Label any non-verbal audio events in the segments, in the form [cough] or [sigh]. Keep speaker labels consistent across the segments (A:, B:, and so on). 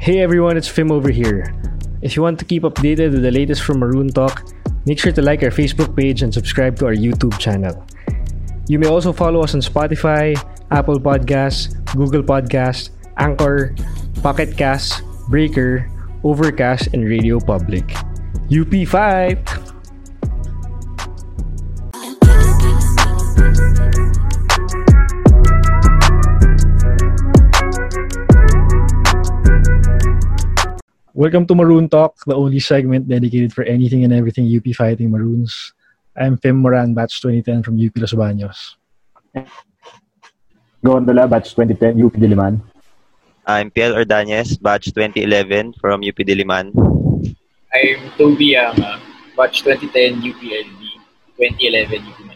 A: Hey everyone, it's Fim over here. If you want to keep updated with the latest from Maroon Talk, make sure to like our Facebook page and subscribe to our YouTube channel. You may also follow us on Spotify, Apple Podcasts, Google Podcasts, Anchor, Pocket Casts, Breaker, Overcast, and Radio Public. UP5! Welcome to Maroon Talk, the only segment dedicated for anything and everything UP Fighting Maroons. I'm Fim Moran, batch 2010 from UP Los Baños.
B: Gondola, batch 2010, UP Diliman.
C: I'm Piel Ordonez, batch 2011 from UP Diliman.
D: I'm Toby Yama, batch 2010 UPLB, 2011 UP Manila.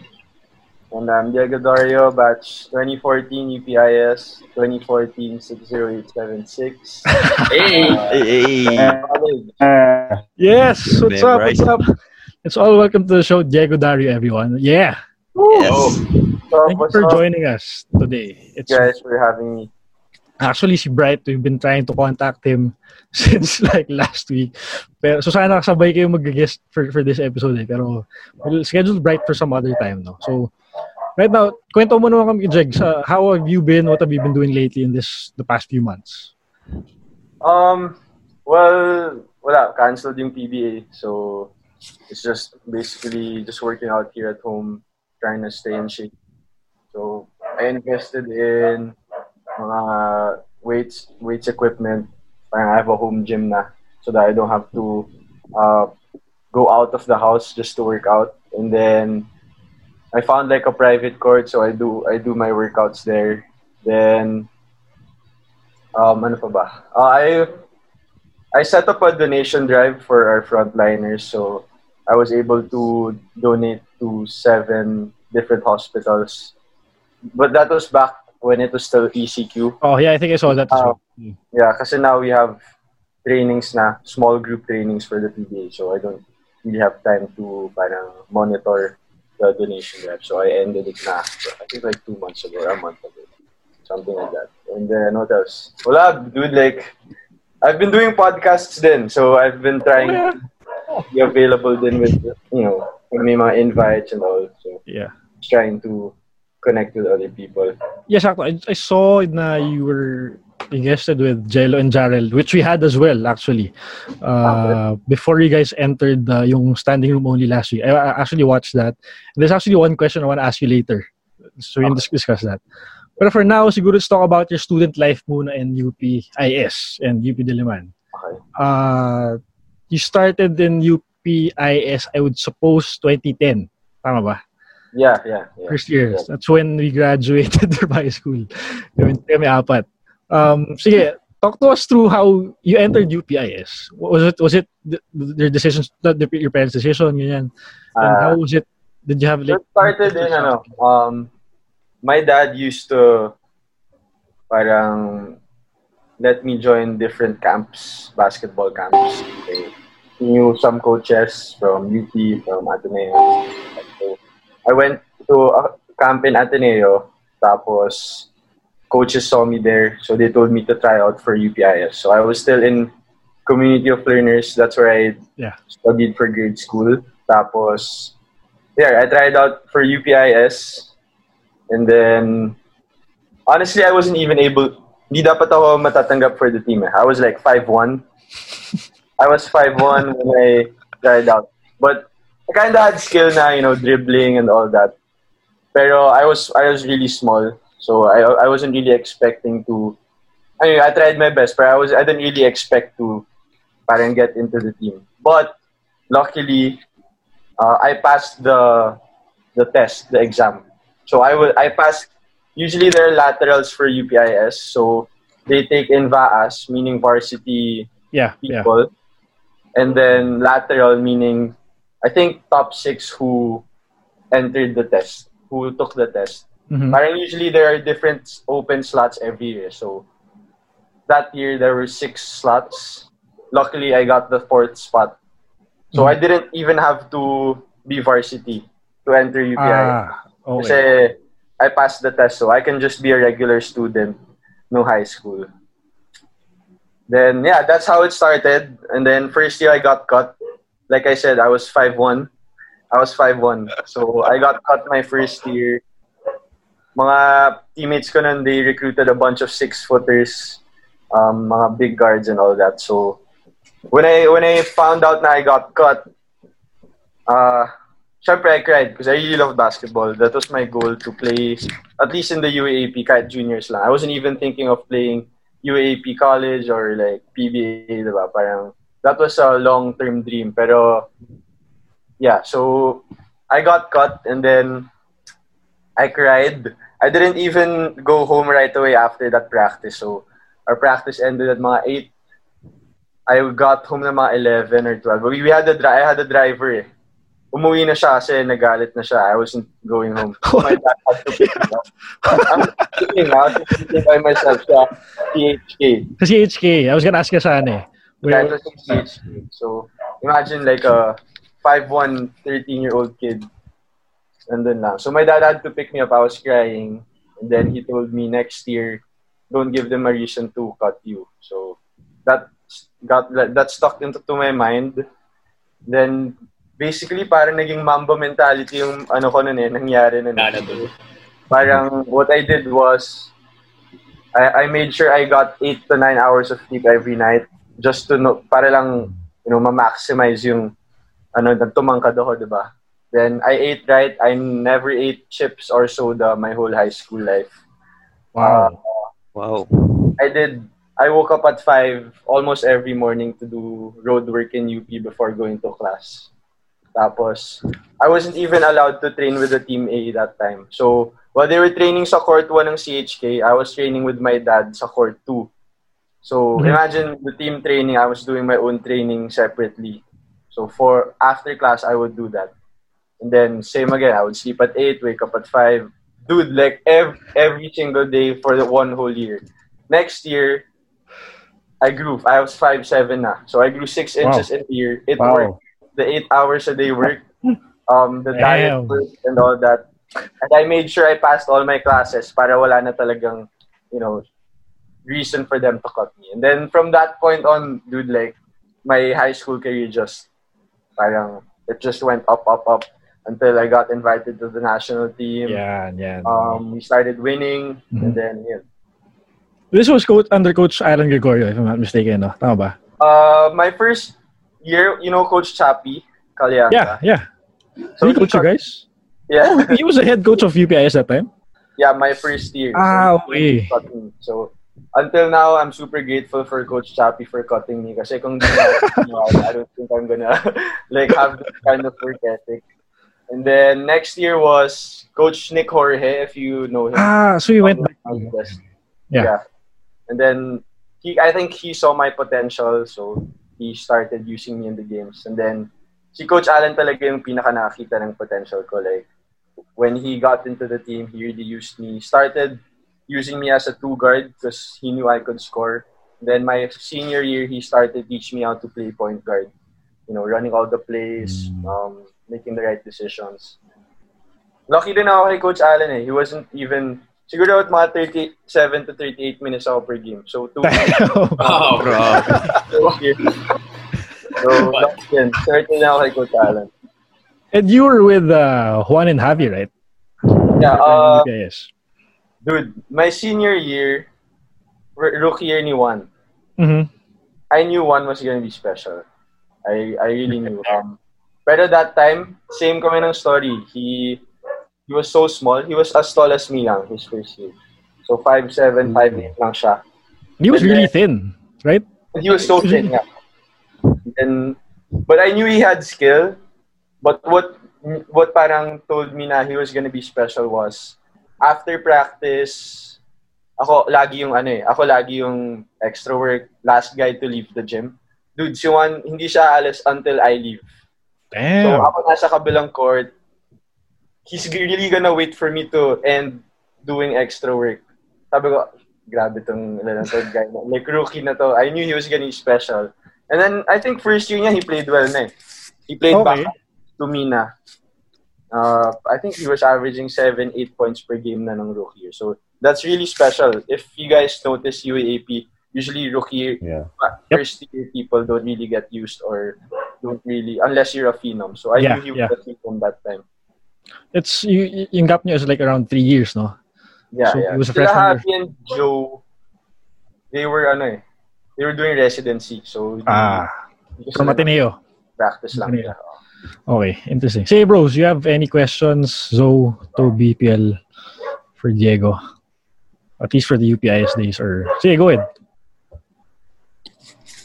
E: And I'm Diego Dario, batch 2014 UPIS, 2014 60876. [laughs]
D: Hey!
C: Hey, hey.
B: Uh,
A: Yes, what's up?
C: Memorize.
A: What's up? It's all welcome to the show, Diego Dario, everyone. Yeah,
C: Yes.
E: So,
A: thank you
E: what's
A: for
E: up,
A: joining us today. It's
E: guys, for having me.
A: actually si Bright. We've been trying to contact him [laughs] since like last week. Pero so sana kasabay kayo mag-guest for for this episode eh. Pero we'll schedule Bright for some other time no. So right now, kwento mo naman kami Jeg, sa how have you been? What have you been doing lately in this the past few months?
E: Um, well, wala, canceled yung PBA. So, it's just basically just working out here at home, trying to stay in shape. So, I invested in mga weights, weights equipment. I have a home gym na so that I don't have to uh, go out of the house just to work out. And then I found like a private court, so I do I do my workouts there. Then um, ano pa ba? Uh, I I set up a donation drive for our frontliners, so I was able to donate to seven different hospitals. But that was back when it was still ECQ.
A: Oh yeah, I think I saw that well.
E: Yeah, because now we have trainings na, small group trainings for the PBA, so I don't really have time to parang monitor the donation drive. So I ended it na, I think like two months ago, or a month ago. Something like that. And then what else? Wala, dude, like, I've been doing podcasts then, so I've been trying oh, to be available then with, you know, may mga invites and all. So
A: Yeah.
E: trying to connect with other people.
A: Yes, sakto. I, I saw na you were guested with Jello and Jarrell, which we had as well, actually. Uh, before you guys entered uh, yung standing room only last week. I, I actually watched that. There's actually one question I want to ask you later. So we can dis- discuss that. But for now, siguro let's talk about your student life muna in UPIS and UP Diliman.
E: Okay.
A: Uh, you started in UPIS, I would suppose, 2010. Tama ba?
E: Yeah, yeah, yeah.
A: First year.
E: Yeah.
A: That's when we graduated [laughs] from high school. Kami apat. Um, sige, talk to us through how you entered UPIS. Was it was it the, their decisions, not the, your parents' decision, ganyan? And
E: Uh,
A: how was it? Did you have like?
E: It started in ano, um, my dad used to parang let me join different camps, basketball camps. Okay. He knew some coaches from UP, from Ateneo. So, I went to a camp in Ateneo, tapos coaches saw me there, so they told me to try out for UPIS. So I was still in Community of Learners. That's where I
A: Yeah.
E: studied for grade school. Tapos, yeah, I tried out for UPIS. And then, honestly, I wasn't even able, di dapat ako matatanggap for the team. Eh. I was like 5'1". [laughs] I was 5'1 when I tried out. But I kind of had skill na, you know, dribbling and all that. Pero I was I was really small. So I I wasn't really expecting to I mean, I tried my best, but I was I didn't really expect to parang get into the team. But luckily, uh, I passed the the test, the exam. So I will I passed. Usually there are laterals for UPIS, so they take in VAAS, meaning varsity
A: Yeah, yeah.
E: people, and then lateral meaning I think top six who entered the test, who took the test.
A: Mhm.
E: Parang usually there are different open slots every year. So that year there were six slots. Luckily, I got the fourth spot. So I didn't even have to be varsity to enter UPI.
A: Ah,
E: Kasi
A: okay.
E: I passed the test, so I can just be a regular student no high school. then yeah, that's how it started. And then first year I got cut. Like I said, I was five one. I was five one. So I got cut my first year. Mga teammates ko nun, they recruited a bunch of six footers, um, mga big guards and all that. So when I when I found out na I got cut, uh, syempre I cried because I really love basketball. That was my goal to play at least in the UAP, kahit juniors lang. I wasn't even thinking of playing UAP college or like PBA, diba? Parang that was a long-term dream. Pero yeah, so I got cut and then I cried. I didn't even go home right away after that practice. So our practice ended at mga 8. I got home na mga 11 or 12. We, we had a I had a driver eh. Umuwi na siya kasi nagalit na siya. I wasn't going home. So my dad had to pick me up. I'm sitting out, sitting by myself sa PHK.
A: Kasi HK, I was gonna ask ka saan eh.
E: That
A: Where,
E: was in PHK. So imagine like a 5'1", 13-year-old kid. Nandun lang. So my dad had to pick me up. I was crying. And then he told me next year, don't give them a reason to cut you. So that got that stuck into to my mind. Then basically parang naging mamba mentality yung ano ko nun eh, nangyari nun. eh. Parang what I did was I, I made sure I got 8 to 9 hours of sleep every night just to know, para lang you know, ma-maximize yung ano, nagtumangkad ako, di ba? Then I ate right. I never ate chips or soda my whole high school life.
A: wow.
C: Wow.
E: I did. I woke up at five almost every morning to do road work in UP before going to class. Tapos, I wasn't even allowed to train with the Team A that time. So, while they were training sa court 1 ng CHK, I was training with my dad sa court 2. So,
A: Mhm.
E: imagine the team training, I was doing my own training separately. So, for after class, I would do that. And then, same again, I would sleep at 8, wake up at 5. Dude, like every, every single day for the one whole year. Next year, I grew. I was five seven now, So I grew 6
A: Wow.
E: inches in a year. It
B: Wow.
E: worked. The 8 hours a day work. Um, the diet
A: Damn.
E: worked and all that. And I made sure I passed all my classes para wala na talagang, you know, reason for them to cut me. And then from that point on, dude, like, my high school career just, parang, it just went up, up, up until I got invited to the national team.
A: Yan, yan.
E: Um, we started winning,
A: Mhm.
E: and then yeah.
A: This was coach, under Coach Alan Gregorio, if I'm not mistaken, no? Tama ba?
E: Uh, my first year, you know, Coach Chappie Calyanga.
A: Yeah, yeah.
E: So
A: he
E: he
A: coach you guys?
E: Yeah,
A: He was the head coach of UPIS at that time?
E: yeah, my first year.
A: Ah,
E: So,
A: okay.
E: me. So until now, I'm super grateful for Coach Chappie for cutting me. Kasi kung di na, [laughs] I don't think I'm gonna [laughs] like have this kind of work ethic. And then next year was Coach Nick Jorge, if you know him.
A: Ah, so you went back.
E: Yes.
A: Yeah.
E: And then he, I think he saw my potential, so he started using me in the games. And then si Coach Allen talaga yung pinaka nakakita ng potential ko. Like when he got into the team, he really used me. Started using me as a two guard because he knew I could score. Then my senior year, he started teaching me how to play point guard. You know, running all the plays, um, making the right decisions. Lucky din ako kay Coach Allen eh. He wasn't even, siguro at mga 37 to 38 minutes ako per game. So, two [laughs] [laughs]
D: Wow.
E: So, lucky din. Certain na ako kay Coach Allen.
A: and you were with uh, Juan and Javi, right?
E: Yeah, uh,
A: UPIS.
E: dude, my senior year, rookie year ni Juan,
A: Mhm.
E: I knew Juan was gonna be special. I I really knew. Um, pero that time, same kami ng story. He he was so small. He was as tall as me lang his first year. So 5'7", 5'8 lang siya.
A: He was
E: and
A: really
E: then-
A: thin, right?
E: He was so thin, yeah. And but I knew he had skill. But what what parang told me na he was gonna be special was after practice, ako lagi yung ano eh, ako lagi yung extra work, last guy to leave the gym. Dude, si Juan, hindi siya alis until I leave. So
A: Damn.
E: ako nasa kabilang court, he's really gonna wait for me to end doing extra work. Sabi ko, grabe tong to, guy. na- Like rookie na to. I knew he was gonna be special. And then I think first year niya, he played well na eh. He played
A: Okay.
E: back to me na. Uh, I think he was averaging 7, 8 points per game na ng rookie year. So that's really special. If you guys notice UAAP, usually rookie
B: Yeah.
E: first year people don't really get used or don't really unless you're a phenom. So I
A: Yeah,
E: knew he was
A: yeah.
E: a phenom that time.
A: It's you, y- yung gap niyo is like around three years, no?
E: Yeah,
A: So,
E: yeah.
A: he was a
E: Sila
A: freshman
E: Happy and Joe, they were ano eh, they were doing residency. So
A: Ah,
E: hindi
A: from Ateneo.
E: practice lang.
A: Ateneo. Okay, interesting. Say, bros, you have any questions, Zoe, to BPL for Diego? At least for the UPIS days or... Sige, go ahead.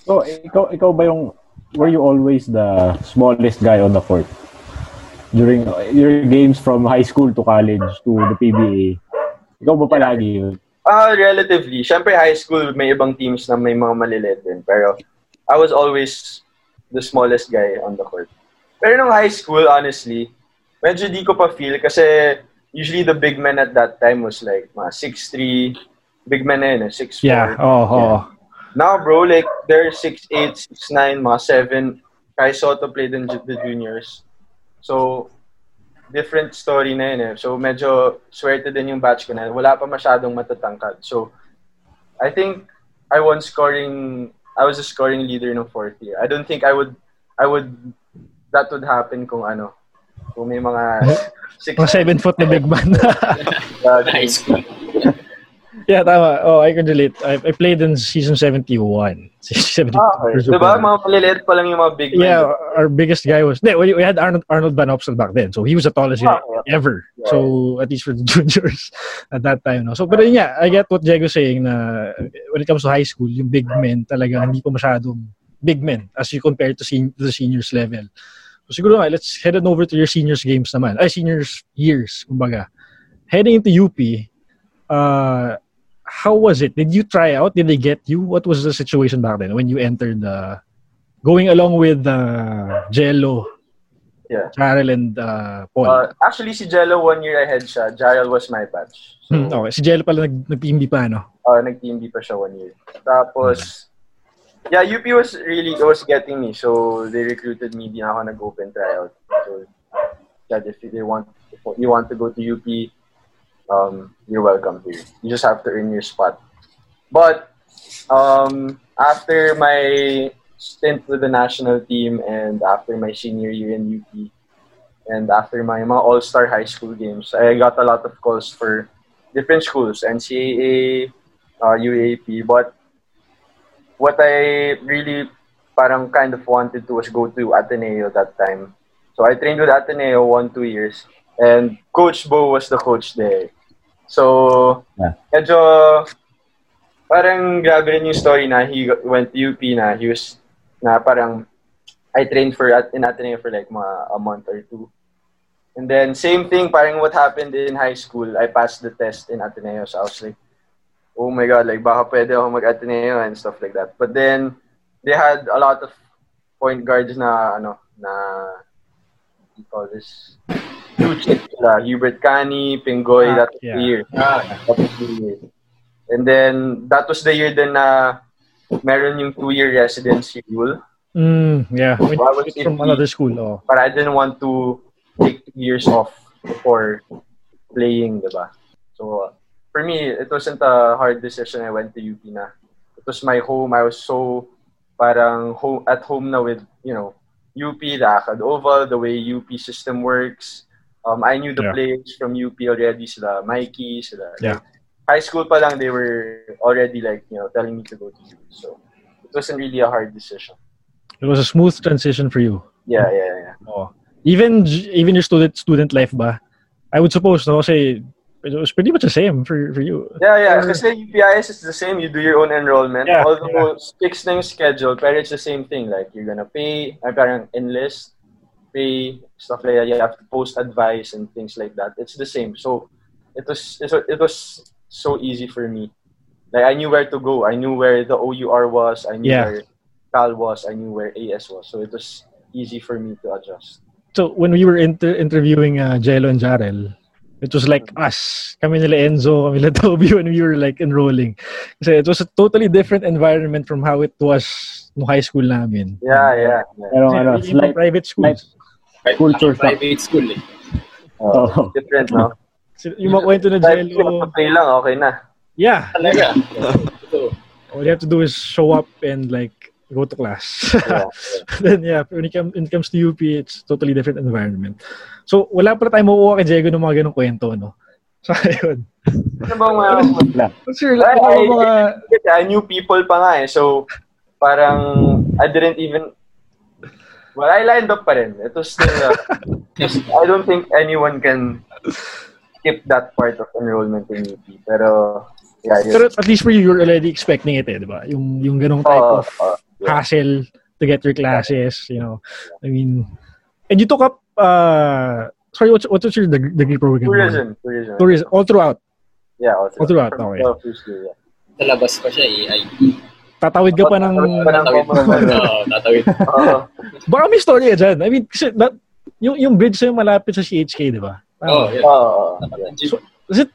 B: So, ikaw, ikaw ba yung, were you always the smallest guy on the court? During your games from high school to college to the PBA, ikaw ba palagi yun?
E: Ah, relatively. Siyempre, high school, may ibang teams na may mga maliliit din. Pero, I was always the smallest guy on the court. Pero nung high school, honestly, medyo di ko pa feel kasi usually the big men at that time was like mga 6'3", big men na yun, eh, 6'4".
A: Yeah, oh, oh.
E: Now, bro, like, they're 6'8", 6'9", mga 7. Kai Soto played in the juniors. So, different story na yun eh. So, medyo swerte din yung batch ko na. Wala pa masyadong matatangkad. So, I think I won scoring, I was a scoring leader ng fourth year. I don't think I would, I would, that would happen kung ano, kung may mga six, [laughs]
A: Mga seven foot na big man.
E: uh,
D: High school.
A: Yeah, tama. Oh, I can relate. I, I played in season 71. [laughs] Season 72.
E: Ah, okay. Diba? Mga maliliit pa lang yung mga big men.
A: Yeah, our biggest guy was. No, we we had Arnold Arnold Van Opsel back then, so he was the tallest
E: Ah,
A: ever.
E: Yeah.
A: So at least for the [laughs] juniors at that time, no. So, pero yun nga, I get what Diego's saying na when it comes to high school, yung big men talaga hindi pa masyadong big men as you compare to, sen- to the seniors level. So siguro nga, let's head on over to your seniors games naman. Ay, seniors years, kumbaga. Heading into UP, uh, how was it? Did you try out? Did they get you? What was the situation back then when you entered the going along with uh, Jello,
E: Yeah.
A: Jarrell, and uh, Paul?
E: Uh, actually, si Jello, one year ahead siya. Jarrell was my batch. So,
A: Hmm, okay, si Jello pala nag, nag-PMB pa, no?
E: uh, nag-team B pa siya one year. Tapos, yeah, UP was really, was getting me. So, they recruited me. Di na ako nag-open tryout. So, yeah, if they want, if you want to go to UP, um, you're welcome here. You just have to earn your spot. But, um, after my stint with the national team and after my senior year in UP, and after my all-star high school games, I got a lot of calls for different schools, NCAA, uh, UAP. But what I really parang kind of wanted to was go to Ateneo that time. So I trained with Ateneo one, two years. And Coach Bo was the coach there. So,
B: Yeah.
E: medyo parang grabe rin yung story na he went to UP na he was na parang I trained for at in Ateneo for like mga a month or two. And then same thing, parang what happened in high school, I passed the test in Ateneo. So I was like, oh my god, like baka pwede ako mag-Ateneo and stuff like that. But then they had a lot of point guards na ano na what do you call this chip sila. Hubert Cani, Pingoy,
A: Ah,
E: that was
A: yeah.
E: the year.
D: Ah,
E: That was the year. And then that was the year din na meron yung two-year residency rule.
A: Mm, yeah. When
E: Why was
A: from
E: it-
A: another school, oh.
E: But I didn't want to take two years off before playing, diba? So, uh, for me, it wasn't a hard decision. I went to UP na. It was my home. I was so parang home, at home na with, you know, UP, the Akad Oval, the way UP system works. Um, I knew the
A: Yeah.
E: players from UP already, sila Mikey, sila
A: Yeah.
E: high school pa lang, they were already like, you know, telling me to go to UP. So, it wasn't really a hard decision.
A: It was a smooth transition for you.
E: Yeah, yeah, yeah.
A: Oh. Even even your student student life ba? I would suppose no Say, it was pretty much the same for for you.
E: Yeah, yeah.
A: Or-
E: Kasi UPIS is the same. You do your own enrollment.
A: Yeah,
E: Although fixed na yung schedule, pero it's the same thing. Like, you're gonna pay, ay parang enlist, pay, stuff like that. You have to post advice and things like that. It's the same. So, it was, it was, so easy for me. Like, I knew where to go. I knew where the OUR was. I knew
A: Yeah.
E: where Cal was. I knew where AS was. So, it was easy for me to adjust.
A: So when we were inter- interviewing uh, Jello and Jarrell, it was like us, kami nila Enzo, kami nila [laughs] Toby when we were like enrolling. Kasi it was a totally different environment from how it was no high school namin.
E: Yeah, yeah. yeah.
B: Pero ano,
A: Kasi yung
B: slight,
A: private schools.
B: Culture shock.
D: private school eh.
B: oh,
E: Different, no?
A: Yung mga kwento na Jello.
E: play lang, okay na.
A: Yeah.
D: Talaga. [laughs]
A: Oh, All you have to do is show up and like go to class.
E: Yeah. [laughs]
A: then yeah, when it, come, when it comes to UP, it's totally different environment. So wala pa tayong makukuha kay Diego ng mga ganong kwento, no? [laughs] So ayun.
E: Ano bang mga...
A: Sir,
E: Ay,
A: ano
E: ay,
A: mga...
E: I knew people pa nga eh. So, parang, I didn't even, well, I lined up pa rin. It was still, uh, [laughs] I don't think anyone can skip that part of enrollment in UP. Pero, yeah, yun.
A: Pero at least for you, you're already expecting it eh, di ba? Yung, yung ganong type
E: Oo,
A: of
E: oo, yeah.
A: hassle to get your classes, you know. I mean, and you took up, uh, sorry, what's, what's your deg- degree program?
E: Tourism, tourism.
A: Tourism, all throughout.
E: Yeah, all
A: All throughout, okay.
E: the first year, yeah.
D: Sa labas pa siya, AI.
A: Tatawid ka pa ng...
D: Tatawid.
E: common.
D: Oo, tatawid.
A: Baka may story ka dyan. I mean, kasi that, yung, yung bridge sa'yo malapit sa CHK, di ba?
D: Oo,
E: oo, yeah.
A: So, is it,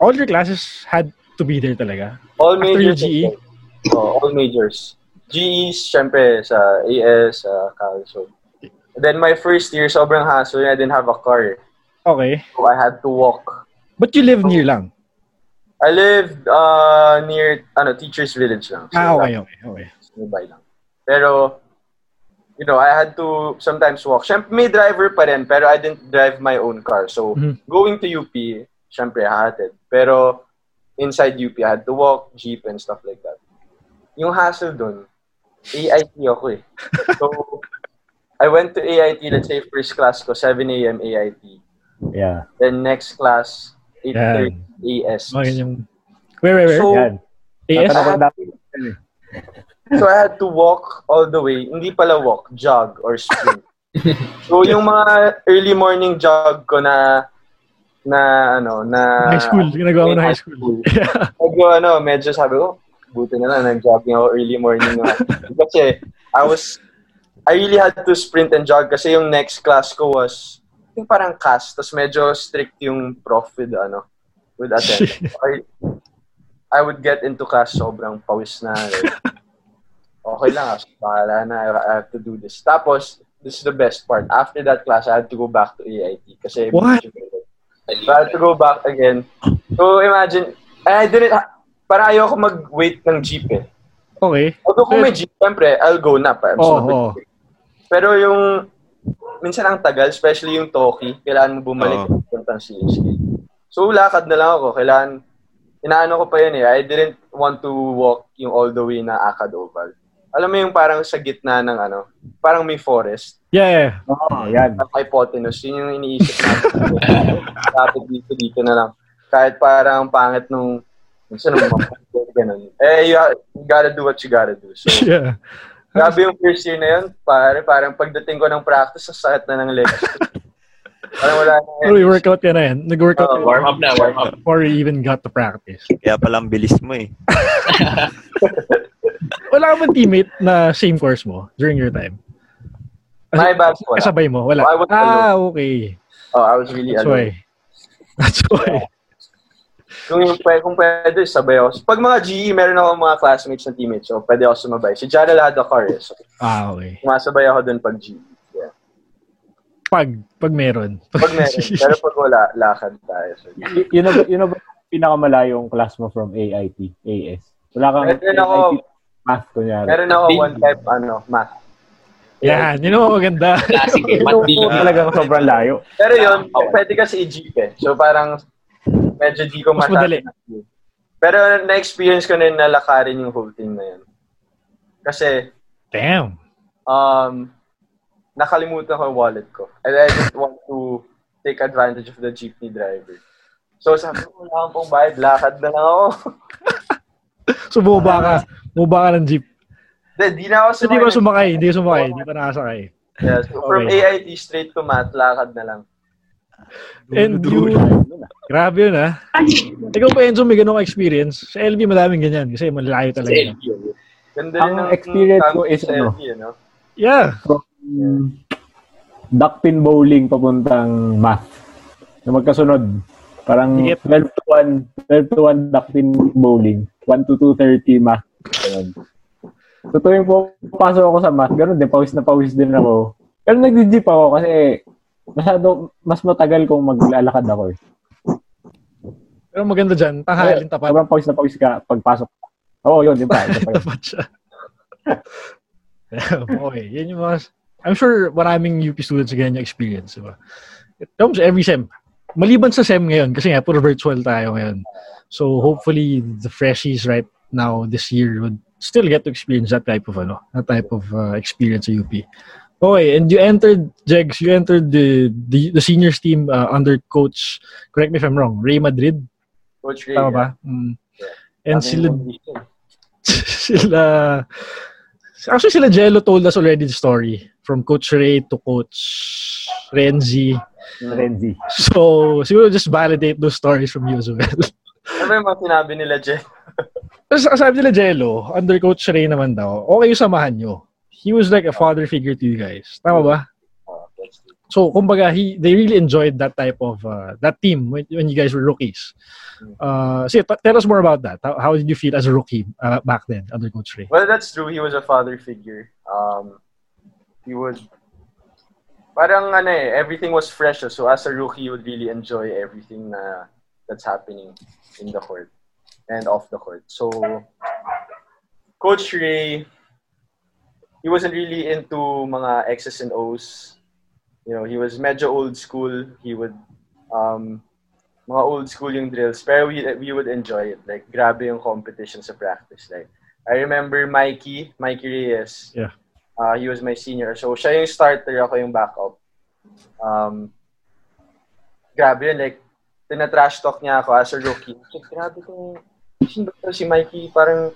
A: all your classes had to be there talaga?
E: All
A: After your
E: majors.
A: GE?
E: Oh, all majors. GEs, syempre, sa AS, sa Cal. So, then my first year, sobrang hassle. I didn't have a car.
A: Okay.
E: So I had to walk.
A: But you live near lang.
E: I lived uh, near ano, Teacher's Village lang. So,
A: Ah, okay, okay, okay.
E: Nearby lang. Pero, you know, I had to sometimes walk. Syempre, may driver pa rin, pero I didn't drive my own car. So,
A: Mhm.
E: going to UP, syempre, hatid. Pero, inside UP, I had to walk, jeep, and stuff like that. Yung hassle dun, AIT ako eh. [laughs] So, I went to AIT, let's say, first class ko, 7 a.m. AIT.
B: Yeah.
E: Then next class, 8.30 AS.
A: Okay, yung... Wait, wait, wait.
E: So,
B: Yan.
A: AS?
B: Ko.
E: So I had to walk all the way. Hindi pala walk, jog or sprint. [laughs] so yung mga early morning jog ko na na ano na
A: High school. Ginagawa mo na high school. [laughs] Yeah.
E: Medyo ano, medyo sabi ko, buti na lang nag-jogging ako early morning na. [laughs] kasi I was I really had to sprint and jog kasi yung next class ko was yung parang cast, tapos medyo strict yung prof with ano with attendance. [laughs] I, I would get into class sobrang pawis na. Like, okay lang, ah, bahala na, I have to do this. Tapos, this is the best part. After that class, I had to go back to AIT kasi
A: What?
E: So I had to go back again. So imagine, I didn't, para ayoko mag-wait ng jeep eh.
A: Okay.
E: Although kung may jeep, syempre, I'll go na pa. I'm big.
A: oo.
E: Pero yung, minsan ang tagal, especially yung Toki, kailangan mo bumalik oh. puntang CHK. So lakad na lang ako. Kailangan, inaano ko pa yun eh. I didn't want to walk yung all the way na Akad Oval. Alam mo yung parang sa gitna ng ano, parang may forest.
A: Yeah, yeah.
B: Oo, yan.
E: Ang hypotenuse, yun yung iniisip natin. [laughs] Dapat dito, dito na lang. Kahit parang pangit nung, minsan nung mga [laughs] ganun. Eh, you gotta do what you gotta do. So, [laughs]
A: Yeah.
E: Grabe yung first year na yun, pare, parang pagdating ko ng practice, sa sakit na ng legs. parang wala na
A: Pero you workout ka na yan. Nag-workout ka
D: Warm up na, warm up.
A: before you even got to practice.
C: Kaya palang bilis mo eh. [laughs]
A: Wala ka bang teammate na same course mo during your time?
E: My batch wala.
A: Kasabay mo? Wala.
E: Was
A: Ah, okay.
E: Oh, I was really
A: That's
E: alone.
A: why. [laughs] That's why.
E: Kung, pwede, kung pwede, sabay ako. Pag mga GE, meron ako mga classmates na teammates, so pwede ako sumabay. Si Jarrell had a car, eh, so
A: Ah, okay.
E: sumasabay ako dun pag GE. Yeah.
A: Pag, pag meron.
E: Pag meron. [laughs] Pero pag wala, lakad tayo. So,
B: Y- yun na ba, yun na ba yung pinakamalayong class mo from AIT, AS? Wala kang
E: Meron ako-
B: AIT math, kunyari.
E: meron ako one type, ano, math.
A: Yan, yun ang maganda.
D: Classic eh.
B: Ito
D: Mat bilang.
B: talagang sobrang layo.
E: Pero yun, pwede kasi i-jeep eh. So parang, medyo di ko
A: Mas
E: masyado
A: madali.
E: na- Pero na-experience ko na yung nalakarin yung whole thing na yun. Kasi,
A: Damn.
E: um, nakalimutan ko yung wallet ko. And I didn't want to take advantage of the jeepney driver. So sabi ko, wala akong pong bayad, lakad na lang ako. [laughs]
A: So, bumaba ka. Bumaba ka ng jeep.
E: Then, di na ako
A: So, di ba sumakay? Hindi ka sumakay. Hindi pa nakasakay.
E: Yeah, so from
A: Okay.
E: AIT straight to math, lakad na lang.
A: And you, grabe yun ah. Ikaw pa Enzo, may ganong experience. Sa LB, madaming ganyan. Kasi malayo
D: Sa
A: talaga.
D: LB.
E: Ganda
B: Ang experience ko is
E: sa
B: ano?
E: LP, ano?
A: Yeah.
B: From duckpin bowling papuntang math. Na magkasunod. Parang
A: Sige.
B: 12 to 1, 12 to 1 duckpin bowling. 1 to 2.30 math. Ganun. So tuwing pumapasok ako sa math, ganun din, pawis na pawis din ako. Pero nag-jeep ako kasi masyado, mas matagal kung maglalakad ako eh.
A: Pero maganda dyan, tanghalin tapat.
B: Sobrang pawis na pawis ka pagpasok. Oo, oh, yun, di ba? Ito pa yun.
A: Dapat [laughs] siya. [laughs] okay, yan yung mga... I'm sure maraming UP students ganyan yung experience, di ba? It comes every SEM. Maliban sa SEM ngayon, kasi nga, puro virtual tayo ngayon. So, hopefully, the freshies right now this year would still get to experience that type of, ano, that type of uh, experience sa UP. Okay, and you entered, Jegs, you entered the the, the seniors team uh, under coach, correct me if I'm wrong, Ray Madrid,
E: Coach Ray.
A: tama ba? Mm. And sila, [laughs] sila actually sila Jello told us already the story from Coach Ray to Coach Renzi.
B: Renzi.
A: So, siguro just validate those stories from you as well.
E: Ano yung mga sinabi nila?
A: Tapos sabi nila Jello, under Coach Ray naman daw, okay yung samahan nyo. He was like a father figure to you guys. Tama ba? So, kumbaga, he, they really enjoyed that type of, uh, that team when, when you guys were rookies. Uh, so, t- tell us more about that. How, how did you feel as a rookie uh, back then under Coach Ray?
E: Well, that's true. He was a father figure. Um, he would, parang ano eh, everything was fresh. So as a rookie, you would really enjoy everything na that's happening in the court and off the court. So, Coach Ray, he wasn't really into mga X's and O's. You know, he was medyo old school. He would, um, mga old school yung drills. Pero we, we would enjoy it. Like, grabe yung competition sa practice. Like, I remember Mikey, Mikey Reyes.
A: Yeah.
E: Uh, he was my senior. So, siya yung starter, ako yung backup. Um, grabe yun. Like, tinatrash talk niya ako as a rookie. Like, grabe kung, si Mikey? Parang,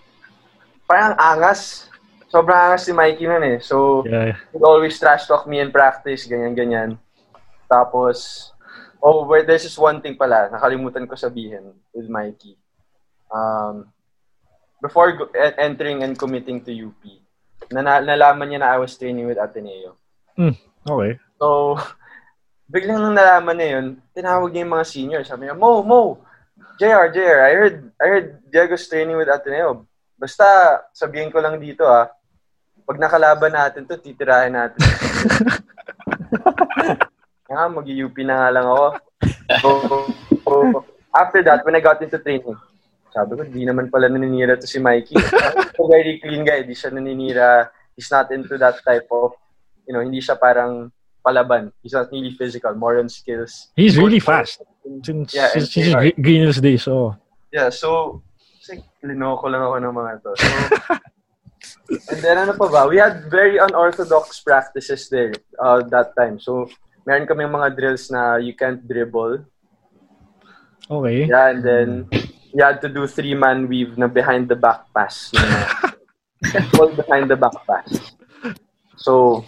E: parang angas. Sobrang angas si Mikey nun eh. So,
A: Yeah.
E: he'd always trash talk me in practice, ganyan-ganyan. Tapos, oh, where there's just one thing pala, nakalimutan ko sabihin with Mikey. Um, before go- e- entering and committing to UP, na nalaman niya na I was training with Ateneo.
A: Okay.
E: So, [laughs] biglang nung nalaman niya yun, tinawag niya yung mga seniors. Sabi niya, Mo, Mo, JR, JR, I heard, I heard Diego's training with Ateneo. Basta, sabihin ko lang dito ah, pag nakalaban natin to, titirahin natin. [laughs] Nga, mag-UP na nga lang ako. So, so, after that, when I got into training, sabi ko, di naman pala naninira to si Mikey. So, very clean guy, di siya naninira. He's not into that type of, you know, hindi siya parang palaban. He's not really physical, more on skills.
A: He's really fast. Since,
E: Yeah,
A: since, since
E: JR.
A: Gre- Greenhills days, so.
E: Yeah, so, kasi linoko lang ako ng mga to. So, [laughs] and then ano pa ba? We had very unorthodox practices there uh, that time. So, meron kami mga drills na you can't dribble.
A: Okay.
E: Yeah, and then you had to do three-man weave na behind the back pass. [laughs] You know? Behind the back pass. So,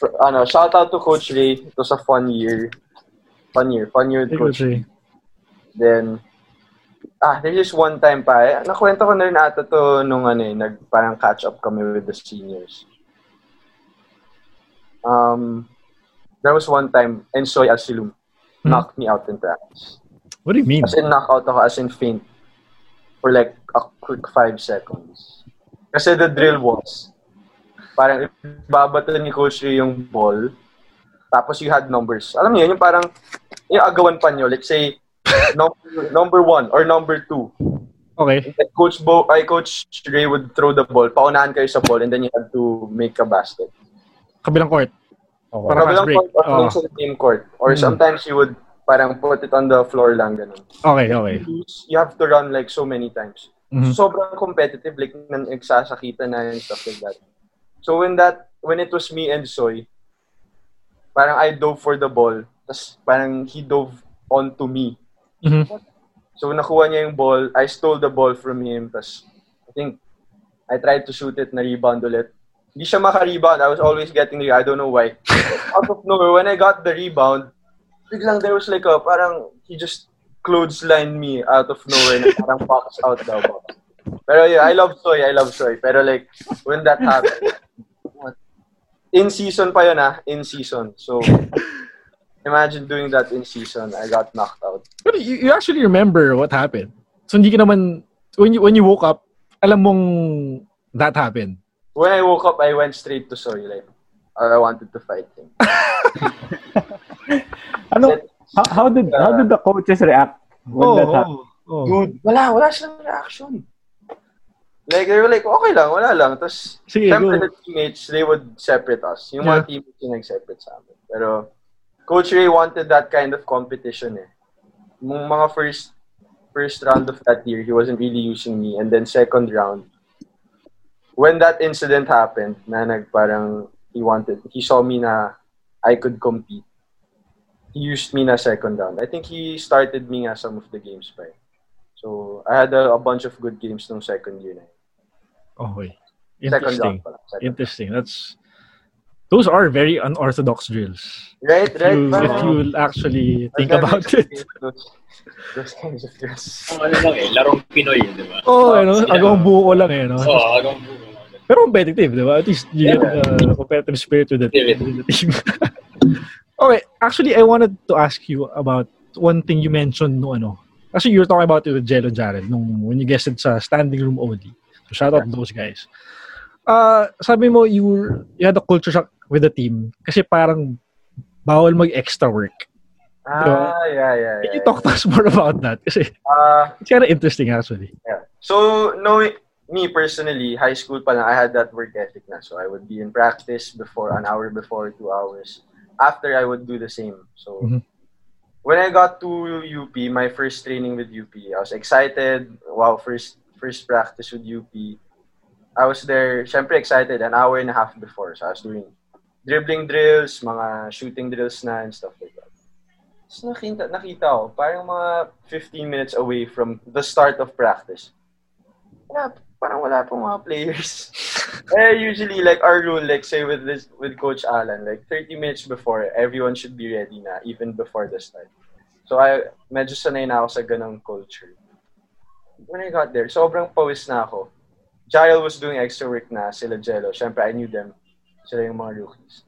E: for- ano, shout out to Coach Ray. It was a fun year. Fun year. Fun year with Coach Ray. Then, ah, there's just one time pa. Eh, nakwento ko na rin ata to nung ano eh, nag, parang catch up kami with the seniors. Um, there was one time, Ensoy Asilum
A: Hmm.
E: knocked me out in practice.
A: What do you mean?
E: As in knockout ako, as in faint. For like a quick five seconds. Kasi the drill was, parang babato ni Coach Ray yung ball, tapos you had numbers. Alam niyo, yun, yung parang, yung agawan pa nyo, let's say, number, number one or number two.
A: Okay.
E: Like Coach Bo, ay Coach Ray would throw the ball, paunahan kayo sa ball, and then you had to make a basket.
A: Kabilang court.
B: Okay.
A: Parang
E: Kabilang
A: break.
E: court or
A: Oh.
E: sa same court. Or
A: Hmm.
E: sometimes you would parang put it on the floor lang, ganun.
A: Okay, okay.
E: You have to run like so many times.
A: Mhm.
E: sobrang competitive, like nan nagsasakita na and stuff like that. So when that, when it was me and Soy, parang I dove for the ball, tas parang he dove onto me.
A: Mhm.
E: So nakuha niya yung ball, I stole the ball from him, tas I think I tried to shoot it, na rebound ulit. Hindi siya maka-rebound, I was always getting the, I don't know why. [laughs] Out of nowhere, when I got the rebound, biglang there was like a, parang, he just clothesline me out of nowhere na parang box out daw. Pero yeah, I love Soy, I love Soy. Pero like, when that happened, [laughs] in season pa yun ah, in season. So, imagine doing that in season, I got knocked out.
A: But you, you actually remember what happened. So hindi ka naman, when you, when you woke up, alam mong that happened.
E: When I woke up, I went straight to Soy, like, I wanted to fight him. [laughs]
B: Ano, how, how did how did the coaches react when
A: Oh,
B: that happened?
A: oh, oh.
E: Dude, wala, wala silang reaction. Like, they were like, okay lang, wala lang. Tapos,
A: Sige,
E: Siyempre, the teammates, they would separate us. Yung mga
A: Yeah.
E: teammates yung nag-separate sa amin. Pero, Coach Ray wanted that kind of competition eh. Yung mga first first round of that year, he wasn't really using me. And then second round, when that incident happened, na nag parang he wanted, he saw me na I could compete. He used me na second round. I think he started me nga some of the games pa eh. So, I had a, a bunch of good games nung second year na yun.
A: Okay.
E: Second
A: Interesting.
E: round. Second.
A: Interesting. That's those are very unorthodox drills.
E: Right, right.
A: You, if you actually think about it.
E: Those, those kinds of drills.
D: Ang ano lang eh, larong Pinoy, di ba?
A: Oh, ano,
D: sila.
A: agawang buo lang eh, no?
D: Oo, oh, hanggang buo.
A: Pero competitive, di ba? At least you get the competitive spirit with the,
D: Spirit.
A: with the team. [laughs] okay, actually, I wanted to ask you about one thing you mentioned no ano. Actually, you were talking about it with Jello Jared nung when you guested sa standing room only. So shout out to those guys. Uh, sabi mo, you, were, you had a culture shock with the team kasi parang bawal mag-extra work.
E: Ah, yeah, yeah,
A: Can
E: yeah.
A: you talk to us [laughs] more about that? Kasi
E: Uh,
A: it's kind of interesting actually.
E: yeah. So, knowing me personally, high school pa lang, I had that work ethic na. So, I would be in practice before, an hour before, two hours. After, I would do the same. So,
A: Mhm.
E: when I got to UP, my first training with UP, I was excited. Wow, first first practice with UP. I was there, syempre excited, an hour and a half before. So, I was doing dribbling drills, mga shooting drills na, and stuff like that. So, nakita, nakita ko, parang mga 15 minutes away from the start of practice. Wala, parang wala pong mga players. [laughs] eh, usually, like, our rule, like, say, with this, with Coach Alan, like, 30 minutes before, everyone should be ready na, even before the start. So, I, medyo sanay na ako sa ganong culture. When I got there, sobrang pawis na ako. Jael was doing extra work na, sila Jello. Siyempre, I knew them. Sila yung mga rookies.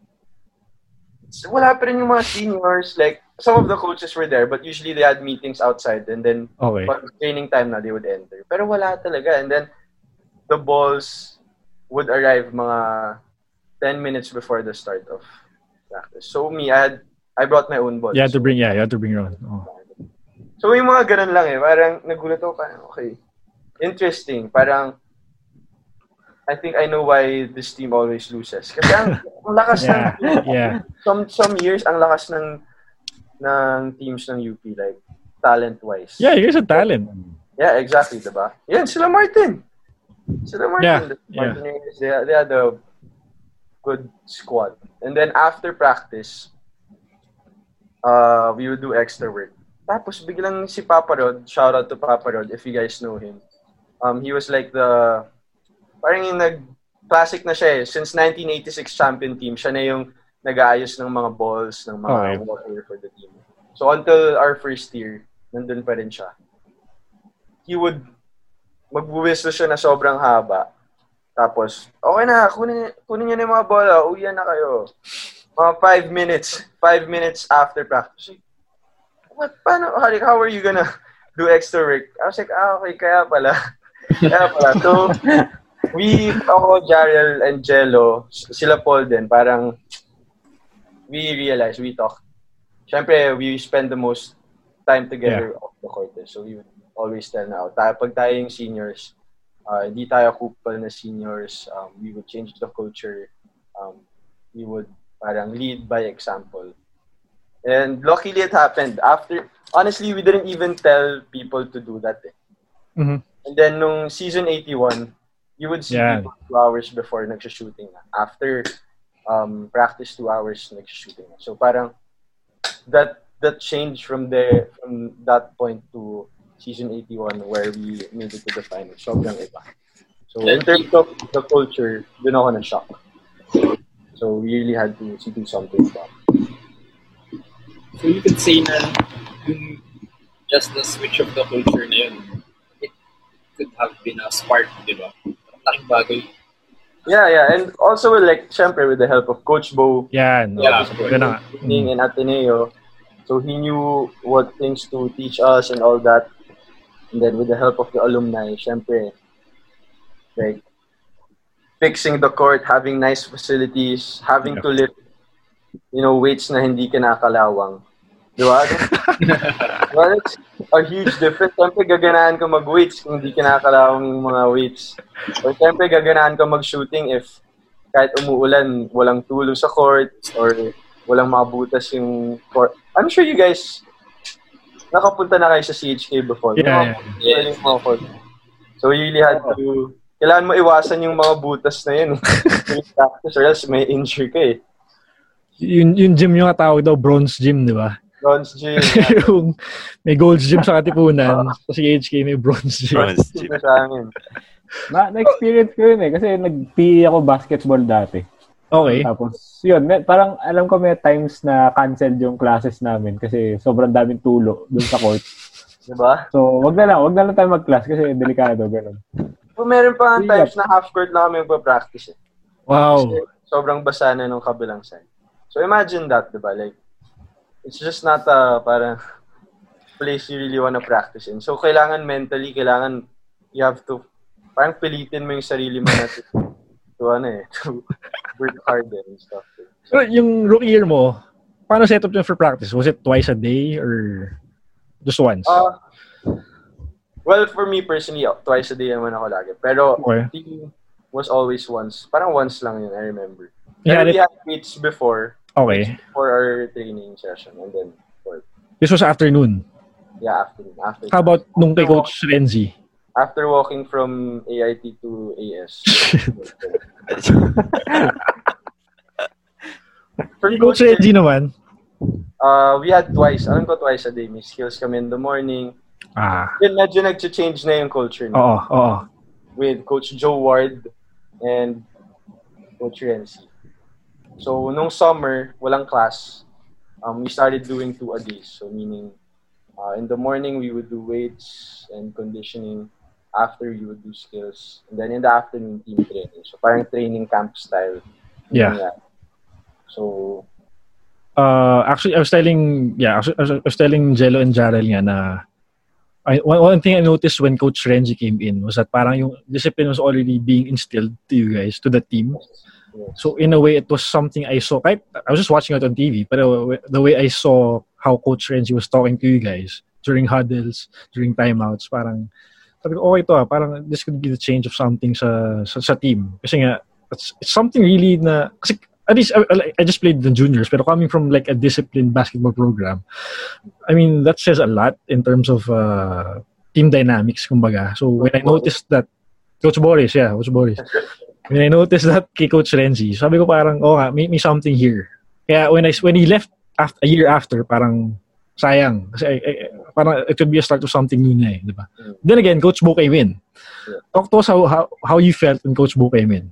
E: So, wala pa rin yung mga seniors. Like, some of the coaches were there, but usually they had meetings outside and then
A: Okay.
E: pag training time na, they would enter. Pero wala talaga. And then, the balls would arrive mga 10 minutes before the start of practice. So me, I had, I brought my own balls.
A: You had to bring, yeah, you had to bring your own. Oh.
E: So yung mga ganun lang eh. Parang nagulat ako, parang okay. Interesting. Parang, I think I know why this team always loses. Kasi ang, [laughs] ang lakas ng,
A: Yeah, yeah.
E: some, some years, ang lakas ng, ng teams ng UP, like, talent-wise.
A: Yeah, here's a talent.
E: Yeah, exactly, diba? Yan, sila Martin. Sila Martin.
A: Yeah,
E: the
A: yeah.
E: Martinez, they, they had a good squad. And then after practice, uh, we would do extra work. Tapos biglang si Papa Rod, shout out to Papa Rod if you guys know him. Um, he was like the, parang yung nag, classic na siya eh. Since 1986 champion team, siya na yung nag-aayos ng mga balls, ng mga
A: Okay.
E: water for the team. So until our first year, nandun pa rin siya. He would, magbuwisto siya na sobrang haba. Tapos, okay na, kunin, kunin niyo na yung mga bola, uwian na kayo. Mga five minutes, five minutes after practice. What, paano, how, how are you gonna do extra work? I was like, ah, okay, kaya pala. [laughs] kaya pala. So, we, ako, Jariel, and Jello, sila Paul din, parang, we realized, we talked. Siyempre, we spend the most time together off the court. eh. So, we would always tell na, oh, tayo, pag tayo yung seniors, uh, hindi tayo kupal na seniors, um, we would change the culture. Um, we would parang lead by example. And luckily it happened. After, honestly, we didn't even tell people to do that. Eh.
A: Mhm.
E: And then nung season 81, you would see
A: Yeah.
E: people two hours before nagsushooting na. After um, practice, two hours nagsushooting na. So parang that that change from there from that point to season 81 where we made it to the final, Sobrang iba. So in terms of the culture, dun ako na-shock. So we really had to do something about it.
D: So you could say na yung just the switch of the culture na yun, it could have been a spark, di ba? Laking bagay.
E: Yeah, yeah. And also, like, syempre, with the help of Coach Bo,
A: Yeah, no.
D: Yeah,
A: Gana.
E: being in Ateneo, so he knew what things to teach us and all that. And then with the help of the alumni, syempre, like, fixing the court, having nice facilities, having
A: Yeah.
E: to lift, you know, weights na hindi kinakalawang. Di ba? well, it's a huge difference. Siyempre, gaganahan ka mag-weights kung hindi kinakalawang yung mga weights. Or siyempre, gaganahan ka mag-shooting if kahit umuulan, walang tulo sa court or walang mabutas yung court. I'm sure you guys nakapunta na kayo sa CHK before.
A: Yeah,
E: yeah. Yung mga court. So, you really had to kailangan mo iwasan yung mga butas na yun. Practice or else may injure ka eh.
A: Yung, yung gym yung tawag daw, bronze gym, di ba?
E: Bronze gym. [laughs]
A: yung may gold gym sa Katipunan, sa CHK may bronze gym.
C: Bronze gym.
E: sa amin.
B: Na, na-experience ko yun eh. Kasi nag-PE ako basketball dati.
A: Okay.
B: Tapos, yun, may, parang alam ko may times na canceled yung classes namin kasi sobrang daming tulo dun sa court. [laughs]
E: Diba?
B: So, wag na lang, wag na lang tayo mag-class kasi delikado, ganun.
E: Kung meron pa nga times na half court na kami magpa-practice eh.
A: Wow.
E: Kasi sobrang basa na nung kabilang side. So imagine that, di ba? Like, it's just not a parang place you really wanna practice in. So kailangan mentally, kailangan you have to parang pilitin mo yung sarili mo na to, to ano eh, to work hard and stuff.
A: So, yung rookie year mo, paano set up yun for practice? Was it twice a day or just once?
E: Uh, well, for me personally, twice a day naman ako lagi. Pero
A: Okay.
E: team was always once. Parang once lang yun, I remember. Pero
A: had
E: we
A: it-
E: had meets before
A: okay.
E: for our training session and then for
A: This was afternoon.
E: yeah afternoon after
A: How about nung kay Coach Renzi?
E: after walking from AIT to AS. [laughs] for
A: Coach Renzi naman.
E: uh, we had twice. Alam ko twice a day. May skills kami in the morning.
A: Ah.
E: Then medyo nag-change na yung culture na.
A: Oo, oo.
E: with Coach Joe Ward and Coach Renzi. So, nung summer, walang class. Um, we started doing two a days. So, meaning, uh, in the morning, we would do weights and conditioning. After, we would do skills. And then in the afternoon, team training. So, parang training camp style.
A: Yeah.
E: So,
A: Uh, actually, I was telling, yeah, I was, I was telling Jello and Jarrell nga na I, one, one thing I noticed when Coach Renzi came in was that parang yung discipline was already being instilled to you guys, to the team. So in a way, it was something I saw. I, I was just watching it on TV, but the way I saw how Coach Renzi was talking to you guys during huddles, during timeouts, parang sabi ko, okay to ah, parang this could be the change of something sa sa, sa team. Kasi nga, it's, it's something really na, kasi at least I, I just played the juniors, pero coming from like a disciplined basketball program, I mean, that says a lot in terms of uh, team dynamics, kumbaga. So when I noticed that, Coach Boris, yeah, Coach Boris, when I noticed that kay Coach Renzi, sabi ko parang, oh nga, may, may something here. Kaya when I when he left after, a year after, parang sayang. Kasi I, I, parang it could be a start of something new na eh, di ba?
E: Mm.
A: Then again, Coach Bo came in.
E: Yeah.
A: Talk to us how, how, how you felt when Coach Bo came in.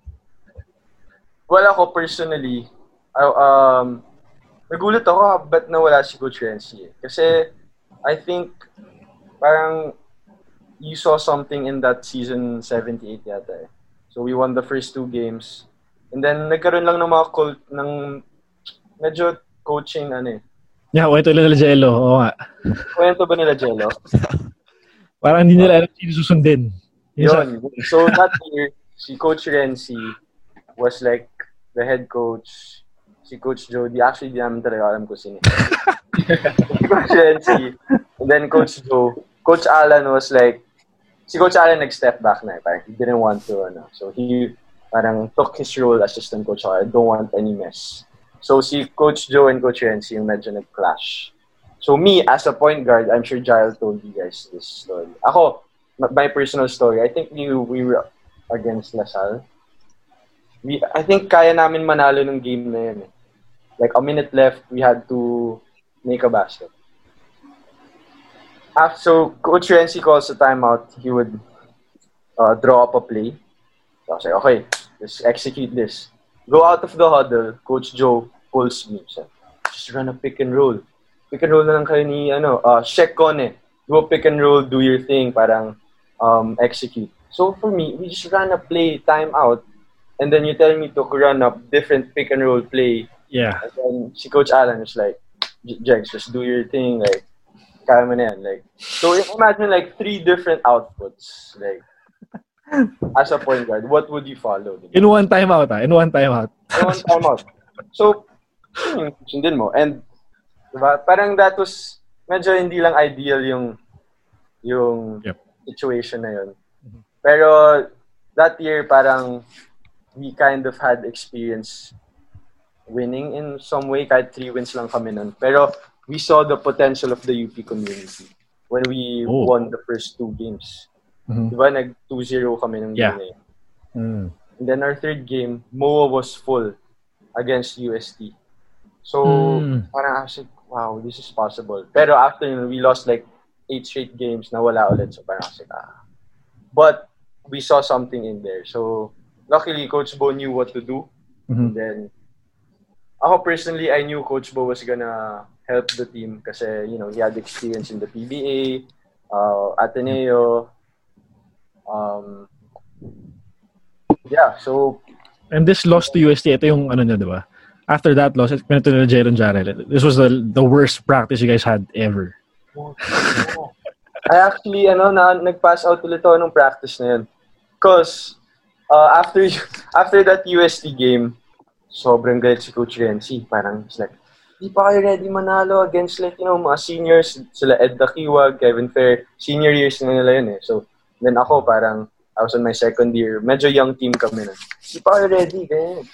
E: Well, ako personally, I, um, nagulat ako ba't nawala si Coach Renzi. eh. Kasi, I think, parang, you saw something in that season 78 yata eh. So, we won the first two games. And then, nagkaroon lang ng mga cult, ng, medyo coaching, ano eh.
A: Yeah, kwento nila Jello. Oo nga.
E: Kwento ba nila, Jello? [laughs]
A: Parang hindi nila alam sino susundin. Yun.
E: So, that year, si Coach Renzi was like the head coach. Si Coach Jody, actually, di namin talaga alam kung sino. [laughs] Coach Renzi. And then Coach Joe. Coach Alan was like, si Coach Alan nag-step back na eh. Parang he didn't want to, ano. So, he parang took his role as assistant coach. I don't want any mess. So, si Coach Joe and Coach Renzi yung medyo nag-clash. So, me, as a point guard, I'm sure Jael told you guys this story. Ako, my personal story, I think we, we were against Lasal. We, I think kaya namin manalo ng game na yun. Eh. Like, a minute left, we had to make a basket. After, so, Coach Renzi calls a timeout. He would uh, draw up a play. So, I was like, okay, let's execute this. Go out of the huddle, Coach Joe pulls me. So, just run a pick and roll. Pick and roll na lang kayo ni, ano, uh, check on eh. Go pick and roll, do your thing, parang um, execute. So for me, we just ran a play timeout, and then you tell me to run a different pick and roll play.
A: Yeah.
E: And then si Coach Alan was like, "J- Jegs, just do your thing, like, kaya mo na yan. Like, so imagine like three different outputs, like, as a point guard, what would you follow? diba?
A: In one timeout ah. In one timeout.
E: So, one timeout. So, yun yung sundin mo. And Diba? Parang that was, medyo hindi lang ideal yung, yung
A: Yep.
E: situation na yun. Pero, that year, parang, we kind of had experience winning in some way, kahit three wins lang kami nun. Pero, we saw the potential of the UP community when we
A: Oh.
E: won the first two games.
A: Mhm.
E: Diba, nag 2-0 kami ng
A: Yeah.
E: game na yun.
A: Mm.
E: And then our third game, MOA was full against UST. So,
A: Mm.
E: parang I was like, wow, this is possible. Pero after yun, we lost like eight straight games, nawala ulit. So parang I was like, ah. But we saw something in there. So, luckily, Coach Bo knew what to do.
A: Mhm.
E: And then, ako personally, I knew Coach Bo was gonna help the team kasi, you know, he had experience in the PBA, uh, Ateneo. Um, yeah, so
A: And this loss to UST, ito yung ano nyo, di ba? After that loss, pinito nila Jaron Jarrell. This was the the worst practice you guys had ever.
E: I actually, ano, na, nag-pass out ulit ako nung practice na yun. Because, uh, after, [laughs] after that UST game, sobrang galit si Coach Renzi. Parang, it's like, di pa kayo ready manalo against, like, you know, mga seniors, sila Ed Dakiwag, Kevin Fair, senior years na nila yun eh. So, then ako, parang, I was in my second year, medyo young team kami na. Di pa kayo ready, ganyan.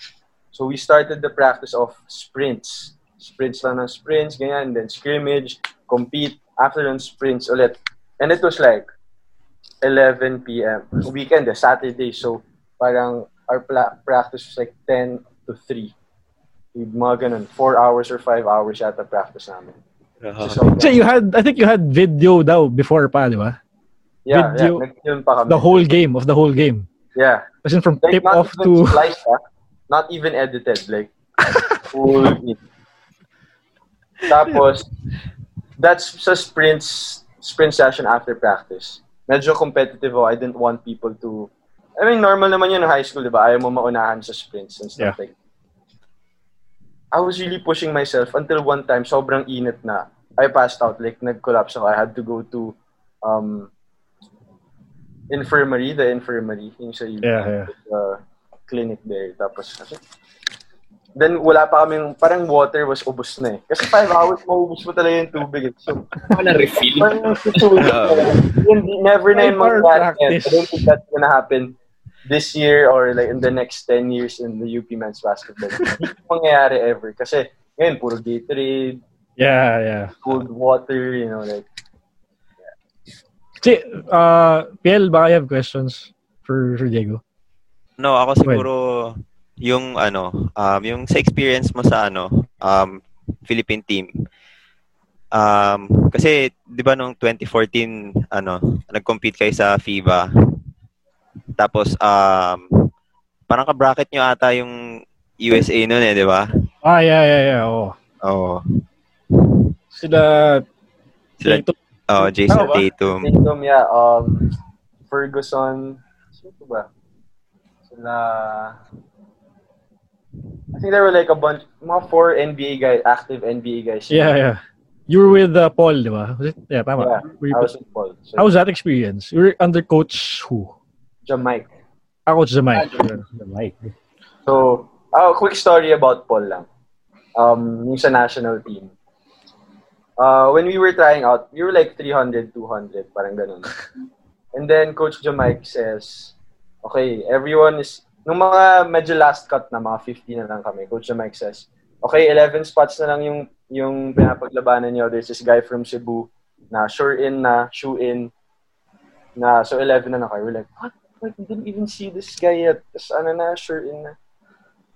E: So, we started the practice of sprints. Sprints lang ng sprints, ganyan, then scrimmage, compete, after ng sprints ulit. And it was like 11 p.m. Weekend, eh, Saturday. So, parang our pla- practice was like 10 to 3. Mga ganun, 4 hours or 5 hours yata practice namin. So,
A: So you had, I think you had video daw before pa, di ba?
E: yeah,
A: video-
E: yeah, pa kami.
A: The whole game, of the whole game.
E: Yeah.
A: As in from
E: Like,
A: tip
E: not
A: off
E: even
A: to...
E: spliced, ah. Not even edited. Like, full [laughs] in. Tapos, that's sa sprints, sprint session after practice. Medyo competitive ako. I didn't want people to... I mean, normal naman yun in high school, di ba? Ayaw mo maunahan sa sprints and stuff
A: Yeah.
E: like I was really pushing myself until one time, sobrang init na. I passed out. Like, nag-collapse ako. I had to go to um, infirmary, the infirmary, yung sa
A: Yeah, yeah.
E: uh, clinic there. Tapos, kasi, then wala pa kaming, parang water was ubos na eh. Kasi five hours, maubos mo talaga yung tubig. eh. So,
D: na refill.
E: parang [laughs] hindi, never na yung
A: practice.
E: I don't think that's gonna happen this year or like in the next 10 years in the UP men's basketball. Hindi mangyayari ever. Kasi ngayon, puro Gatorade,
A: Yeah, yeah.
E: cold water, you know, like,
A: See, uh, PL, baka you have questions for, for Diego?
C: No, ako siguro yung ano, um, yung sa experience mo sa ano, um, Philippine team. Um, kasi 'di ba noong 2014 ano, nag-compete kayo sa FIBA. Tapos um parang ka-bracket nyo ata yung USA noon eh, 'di ba?
A: Ah, yeah, yeah, yeah. Oo.
C: Oo.
A: Sila...
C: Sila,
A: Tatum.
C: oh, Jason
A: ba?
C: Tatum.
E: Tatum, yeah, um, Ferguson, sino ba? Sila, I think there were like a bunch, mga four NBA guys, active NBA guys.
A: Yeah, yeah. You were with uh, Paul, di ba? Was it? Yeah, tama.
E: Yeah, I was with Paul. So,
A: How was that experience? You were under coach who?
E: Jamaica.
A: Ah, Coach Zamay.
B: Mike.
E: So, oh, quick story about Paul lang. Um, yung sa national team. Uh, when we were trying out, we were like 300, 200, parang ganun. And then Coach Jamaica says, okay, everyone is, nung mga medyo last cut na, mga 50 na lang kami, Coach Jamaica says, okay, 11 spots na lang yung, yung pinapaglabanan niyo. There's this guy from Cebu na sure in na, shoe in, na, so 11 na na kayo. We're like, what? Like, didn't even see this guy yet. Tapos ano na, sure in na.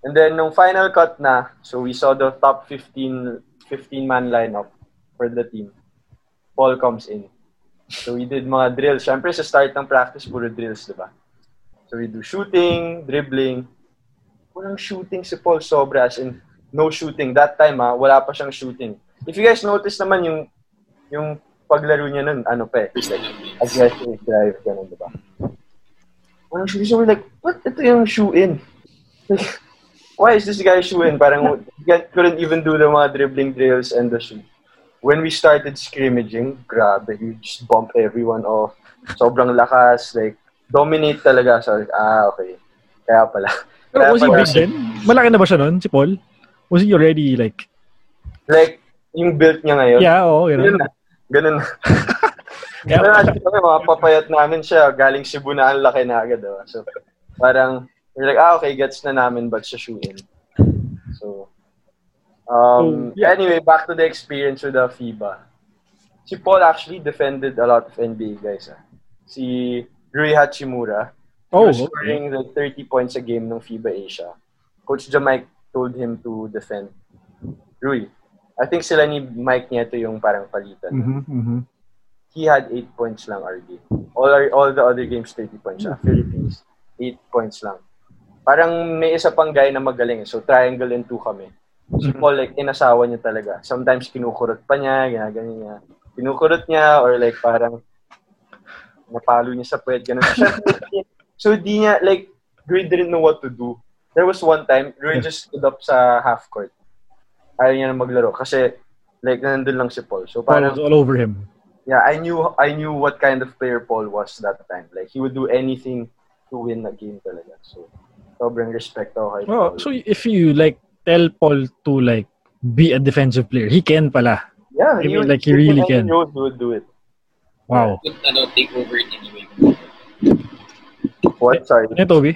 E: And then, nung final cut na, so we saw the top 15, 15-man lineup for the team. Paul comes in. So we did mga drills. Siyempre, sa start ng practice, puro drills, di ba? So we do shooting, dribbling. Walang shooting si Paul sobra, as in, no shooting. That time, ha, wala pa siyang shooting. If you guys notice naman yung yung paglaro niya nun, ano pa eh, like, aggressive drive, ganun, di ba? Walang shooting. So like, what? Ito yung shoe-in. Like, [laughs] why is this guy shoe-in? Parang, he couldn't even do the mga dribbling drills and the shoot. When we started scrimmaging, grabe, you just bump everyone off. Sobrang lakas, like, dominate talaga. So, ah, okay. Kaya pala.
A: Pero
E: Kaya
A: was he
E: pala-
A: big then? Malaki na ba siya nun, si Paul? Was he already like...
E: Like, yung build niya ngayon.
A: Yeah, oo.
E: Yun
A: Yun.
E: na. Ganun na. [laughs]
A: Yeah.
E: Pero natin kami, mga papayat namin siya. Galing Cebu na ang laki na agad. Diba? So, parang, we're like, ah, okay, gets na namin, but siya shoe-in. So, um,
A: yeah.
E: anyway, back to the experience with the FIBA. Si Paul actually defended a lot of NBA guys. Ah. Si Rui Hachimura,
A: Oh,
E: was
A: okay.
E: scoring like 30 points a game ng FIBA Asia. Coach Jamike told him to defend Rui. I think sila ni Mike Nieto yung parang palitan.
A: Mhm, mhm.
E: He had 8 points lang RD. All our, all the other games 30 points siya. Philippines 8 points lang. Parang may isa pang guy na magaling. eh. So triangle and two kami. Si Paul like inasawa niya talaga. Sometimes kinukurot pa niya, ginaganon niya. Kinukurot niya or like parang napalo niya sa puwet, ganun. So [laughs] di niya, like, Rui didn't know what to do. There was one time, Rui just stood up sa half court. Ayaw niya na maglaro kasi like nandun lang si Paul. So
A: Paul
E: parang
A: was all over him.
E: Yeah, I knew I knew what kind of player Paul was that time. Like he would do anything to win a game talaga. So sobrang respect ako kay
A: Oh, so if you like tell Paul to like be a defensive player, he can pala.
E: yeah,
A: I mean,
E: would-
A: like, he really can.
E: knows he would do it.
A: Wow.
D: Could, ano, take over in any way.
E: What? Sorry.
A: Ano yun, Toby?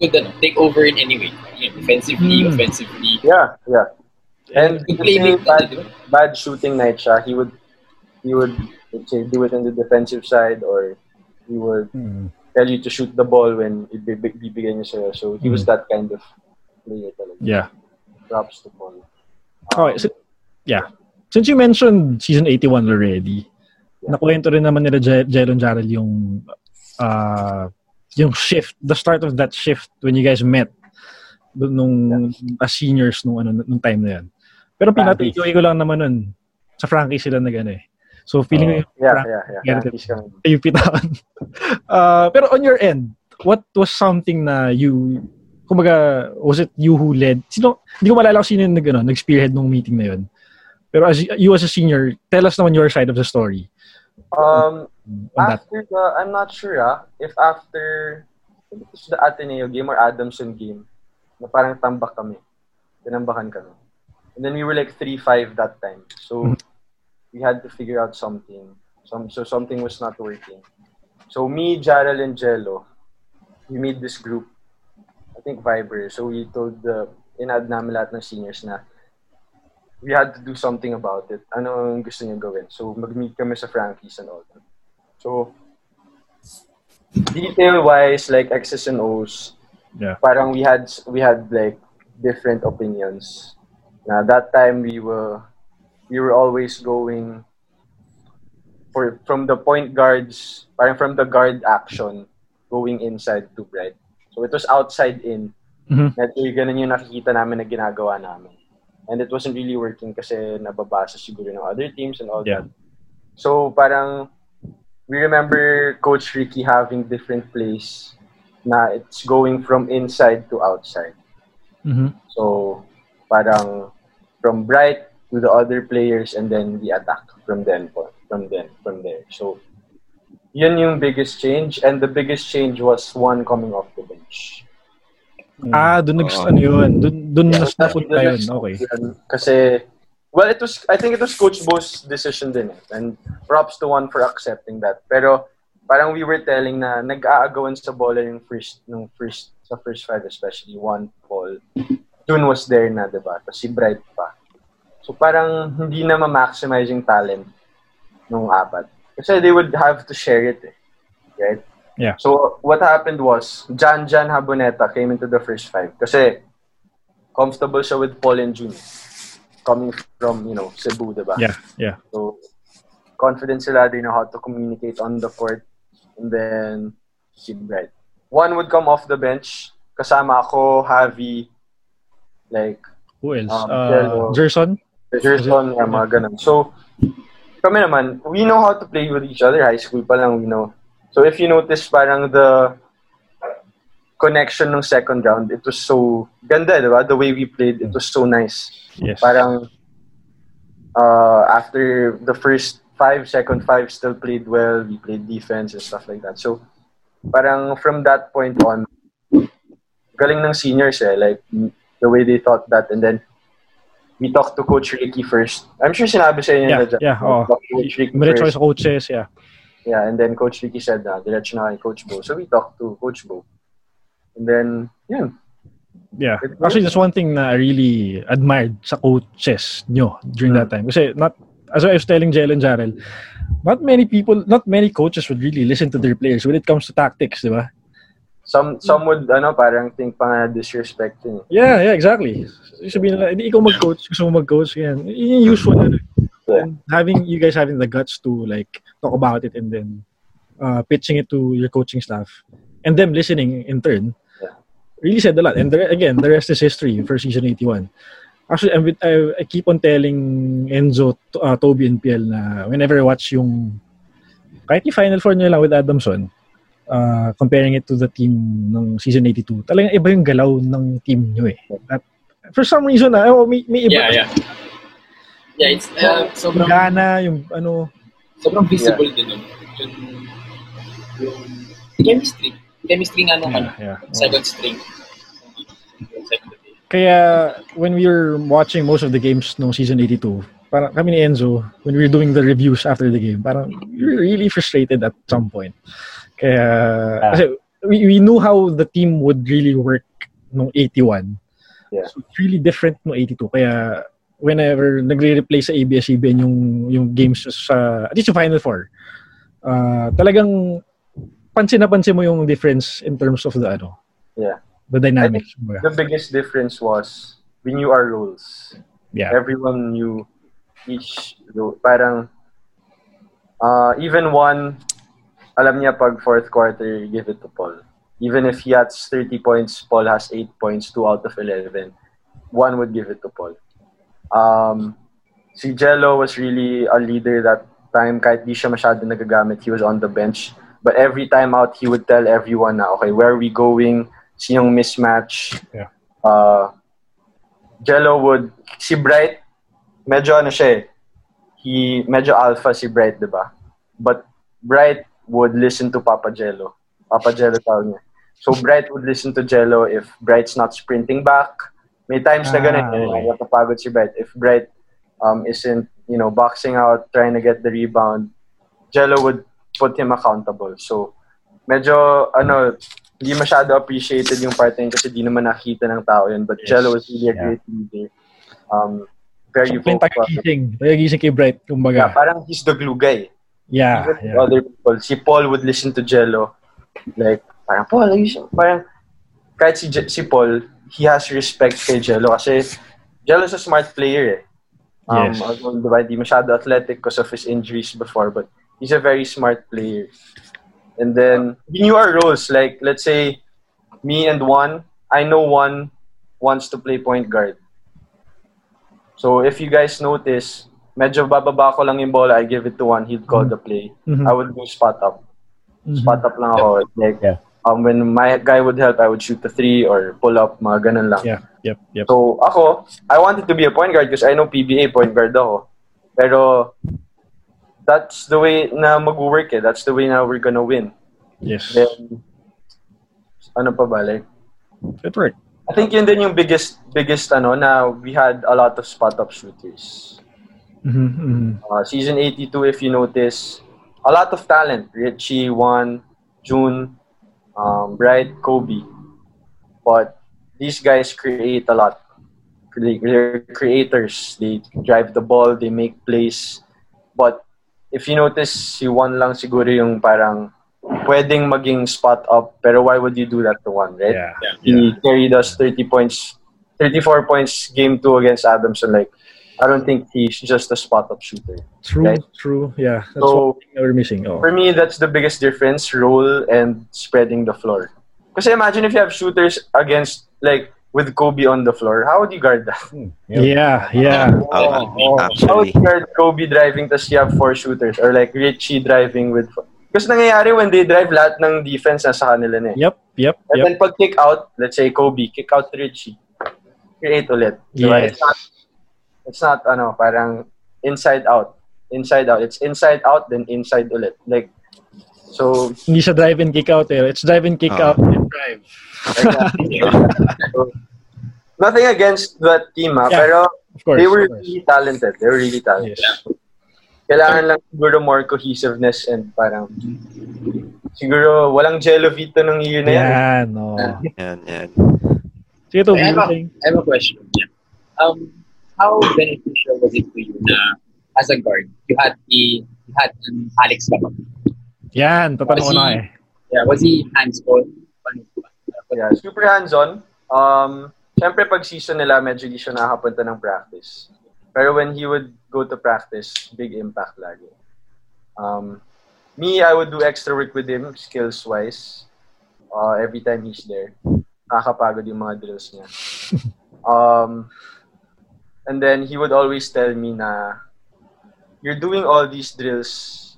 D: Could, ano, take over in any way. Yun, defensively,
A: Hmm.
D: offensively.
E: Yeah, yeah. And
D: Good
E: kasi
D: playmaking,
E: bad,
D: di ba?
E: bad shooting night siya, he would he would let's say do it on the defensive side or he would
A: Hmm.
E: tell you to shoot the ball when ibib- bibigyan niya sa'yo. So he was
A: Mm.
E: that kind of player talaga.
A: Yeah.
E: Props to Paul.
A: Okay. So, yeah. Since you mentioned season 81 already,
E: Yeah.
A: nakwento rin naman nila Jelon Jarrell yung uh, yung shift, the start of that shift when you guys met nung as seniors nung ano nung time na yan. Pero pinatuloy ko lang naman nun. Sa Frankie sila na gano'n eh. So feeling ko yung
E: Yeah, yeah, yeah. Kami.
A: yung pitawan. uh, [laughs] pero on your end, what was something na you, kumbaga, was it you who led? Sino, hindi ko malala kung sino yung nag, ano, nag-spearhead nung meeting na yun. Pero as you as a senior, tell us naman your side of the story.
E: Um, after the, I'm not sure ah, if after the Ateneo game or Adamson game, na parang tambak kami. Tinambakan kami. And then we were like 3-5 that time. So, we had to figure out something. Some, so, something was not working. So, me, Jarrell, and Jello, we made this group. I think Viber. So, we told the, in-add namin lahat ng seniors na we had to do something about it. Ano ang gusto niyo gawin? So, mag-meet kami sa Frankie's and all that. So, detail-wise, like X's and O's,
A: Yeah.
E: parang we had we had like different opinions. Na that time we were we were always going for from the point guards, parang from the guard action going inside to Bright. So it was outside in.
A: Mhm.
E: That yung ganun yung nakikita namin na ginagawa namin. And it wasn't really working kasi nababasa siguro ng other teams and all
A: Yeah.
E: that. So parang we remember Coach Ricky having different plays na it's going from inside to outside.
A: Mhm.
E: So parang from Bright to the other players and then the attack from then po- from then from there. So yun yung biggest change and the biggest change was one coming off the bench.
A: Ah, doon nag
C: Oo.
A: ano yun. Doon doon
E: Yeah,
A: nas napunta yun. Okay.
E: Kasi, well, it was, I think it was Coach Bo's decision din eh. And props to one for accepting that. Pero, parang we were telling na nag-aagawan sa bola yung first, nung first, sa first five especially, one ball. June was there na, diba? Tapos si Bright pa. So, parang hindi na ma-maximize yung talent nung apat. Kasi they would have to share it eh. Right?
A: Yeah.
E: So, what happened was, Jan Jan Haboneta came into the first five. Kasi, comfortable siya with Paul and June. Coming from, you know, Cebu, diba?
A: Yeah, yeah.
E: So, confident sila. They know how to communicate on the court. And then, si Bright. One would come off the bench. Kasama ako, Javi, like,
A: Who else?
E: Um,
A: Uh,
E: Jello.
A: Gerson?
E: Gerson, yeah, mga ganun. So, kami naman, we know how to play with each other. High school pa lang, we know. So, if you notice, parang the connection ng second round, it was so ganda, di ba? The way we played, it was so nice.
A: Yes.
E: Parang, uh, after the first five, second five still played well. We played defense and stuff like that. So, parang from that point on, galing ng seniors eh, like, the way they thought that. And then, we talked to Coach Ricky first. I'm sure sinabi sa inyo
A: Yeah,
E: na dyan.
A: yeah,
E: to Coach Ricky first.
A: sa coaches, yeah.
E: Yeah, and then Coach Ricky said na, diretso na kay Coach Bo. So we talked to Coach Bo. And then, yun.
A: Yeah. Actually, that's one thing na I really admired sa coaches nyo during that time. Kasi not, as I was telling Jalen Jarrell, not many people, not many coaches would really listen to their players when it comes to tactics, di ba?
E: Some some would, ano, parang think pa nga disrespect yun. eh.
A: Yeah, yeah, exactly. Sabihin nila, hindi ikaw mag-coach, gusto mo mag-coach, yan. Yun yung usual. Ano.
E: Yeah.
A: And having, you guys having the guts to like talk about it and then uh, pitching it to your coaching staff and them listening in turn
E: Yeah.
A: really said a lot. And the, again, the rest is history for season 81. Actually, I'm with- I, I keep on telling Enzo, uh, Toby, and Piel na whenever I watch yung kahit yung Final Four nyo lang with Adamson, uh, comparing it to the team ng season 82, talagang iba yung galaw ng team nyo eh. At for some reason, ah, oh, may, may iba.
D: Yeah, yeah. Yeah, it's uh, sobrang,
A: gana, yung ano,
D: sobrang visible din nun. Yung, yung chemistry. Chemistry nga nung ano,
A: yeah, yeah.
D: second string. Second string.
A: Kaya when we were watching most of the games nung season 82, parang kami ni Enzo, when we were doing the reviews after the game, parang we were really frustrated at some point. Kaya, kasi we, we knew how the team would really work nung 81.
E: Yeah.
A: So it's really different nung 82. Kaya whenever nagre-replay sa ABS-CBN yung, yung games sa, at least yung Final Four, uh, talagang pansin na pansin mo yung difference in terms of the ano,
E: Yeah.
A: the dynamics.
E: The biggest difference was we knew our roles.
A: Yeah.
E: Everyone knew each role. Parang, uh, even one, alam niya pag fourth quarter, give it to Paul. Even if he has 30 points, Paul has 8 points, 2 out of 11. One would give it to Paul. Um, si Jello was really a leader that time. Kahit di siya masyado nagagamit, he was on the bench. But every time out, he would tell everyone na, okay, where are we going? Sinong mismatch?
A: Yeah.
E: Uh, Jello would, si Bright, medyo ano siya eh, he, medyo alpha si Bright, di ba? But Bright would listen to Papa Jello. Papa Jello tawag niya. So Bright would listen to Jello if Bright's not sprinting back. May times na ganun,
A: Ah,
E: eh,
A: okay.
E: napapagod si Bright. If Bright um, isn't, you know, boxing out, trying to get the rebound, Jello would put him accountable. So, medyo, ano, hindi masyado appreciated yung part na yun kasi di naman nakita ng tao yun. But
A: Yes.
E: Jello was really a
A: Yeah.
E: great leader. Um, very
A: Yung
E: vocal.
A: tagigising. Tagigising kay Bright,
E: Yeah,
A: kumbaga.
E: parang he's the glue guy.
A: Yeah. Yeah.
E: other people. Si Paul would listen to Jello. Like, parang, Paul, ayusin. Parang, kahit si, Je- si Paul, he has respect kay Jello kasi Jello's a smart player eh. Um,
A: Yes.
E: although, diba, di masyado athletic because of his injuries before, but he's a very smart player. And then, we knew our roles. Like, let's say, me and one, I know one wants to play point guard. So, if you guys notice, medyo bababa ko lang yung bola, I give it to one, he'd call the play.
A: Mhm.
E: I would do spot up.
A: Mhm.
E: Spot up lang ako. Like,
B: Yeah.
E: um, when my guy would help, I would shoot the three or pull up, mga ganun lang.
A: Yeah. Yep. Yep.
E: So, ako, I wanted to be a point guard because I know PBA point guard ako. Pero, that's the way na mag-work eh. That's the way na we're gonna win.
A: Yes.
E: Then, ano pa ba? Like,
A: It worked.
E: I think yun din yung biggest, biggest ano, na we had a lot of spot up shooters.
A: Mhm, mhm.
E: Uh, season 82, if you notice, a lot of talent. Richie, Juan, June, um, Bright, Kobe. But these guys create a lot. They- They're creators. They drive the ball. They make plays. But if you notice, si Juan lang siguro yung parang pwedeng maging spot up. Pero why would you do that to Juan, right?
A: Yeah.
D: Yeah.
E: He carried us 30 points, 34 points game two against Adamson. Like, I don't think he's just a spot up shooter.
A: True.
E: Right.
A: True. Yeah. That's
E: So-
A: one thing that we're missing. Oh.
E: For me, that's the biggest difference: role and spreading the floor. Because imagine if you have shooters against like with Kobe on the floor, how would you guard that?
A: Yeah. Yeah.
C: Oh,
E: How would you guard Kobe driving tas you have four shooters or like Richie driving with? Because nangyayari when they drive, lahat ng defense nasa kanila na. eh.
A: Yep. Yep.
E: And
A: Yep.
E: then pag kick out, let's say Kobe, kick out Richie. Create ulit. Diba?
A: Yes.
E: It's not, it's not, ano, parang inside out. Inside out. It's inside out, then inside ulit. Like, so,
A: Hindi siya drive and kick out eh. It's drive and kick
C: Ah.
A: out and drive.
E: exactly. so, [laughs] nothing against that team, ah,
A: Yeah.
E: pero
A: course.
E: they were really talented. They were really talented.
A: Yes.
E: Kailangan lang siguro more cohesiveness and parang siguro walang jello vito ng year na yan.
A: Yan, no.
C: Yan, yan.
A: Sige, Toby,
D: I have, a? I have a question. Yeah. Um, how beneficial was it to you na as a guard, you had a, you had an Alex Kapag?
A: Yan, tatanong ko na eh.
D: Yeah, was he hands-on?
E: Yeah, super hands-on. Um, Siyempre, pag season nila, medyo di siya nakapunta ng practice. Pero when he would go to practice, big impact lagi. Um, me, I would do extra work with him, skills-wise. Uh, every time he's there. Nakakapagod yung mga drills niya. [laughs] Um, and then he would always tell me na, you're doing all these drills,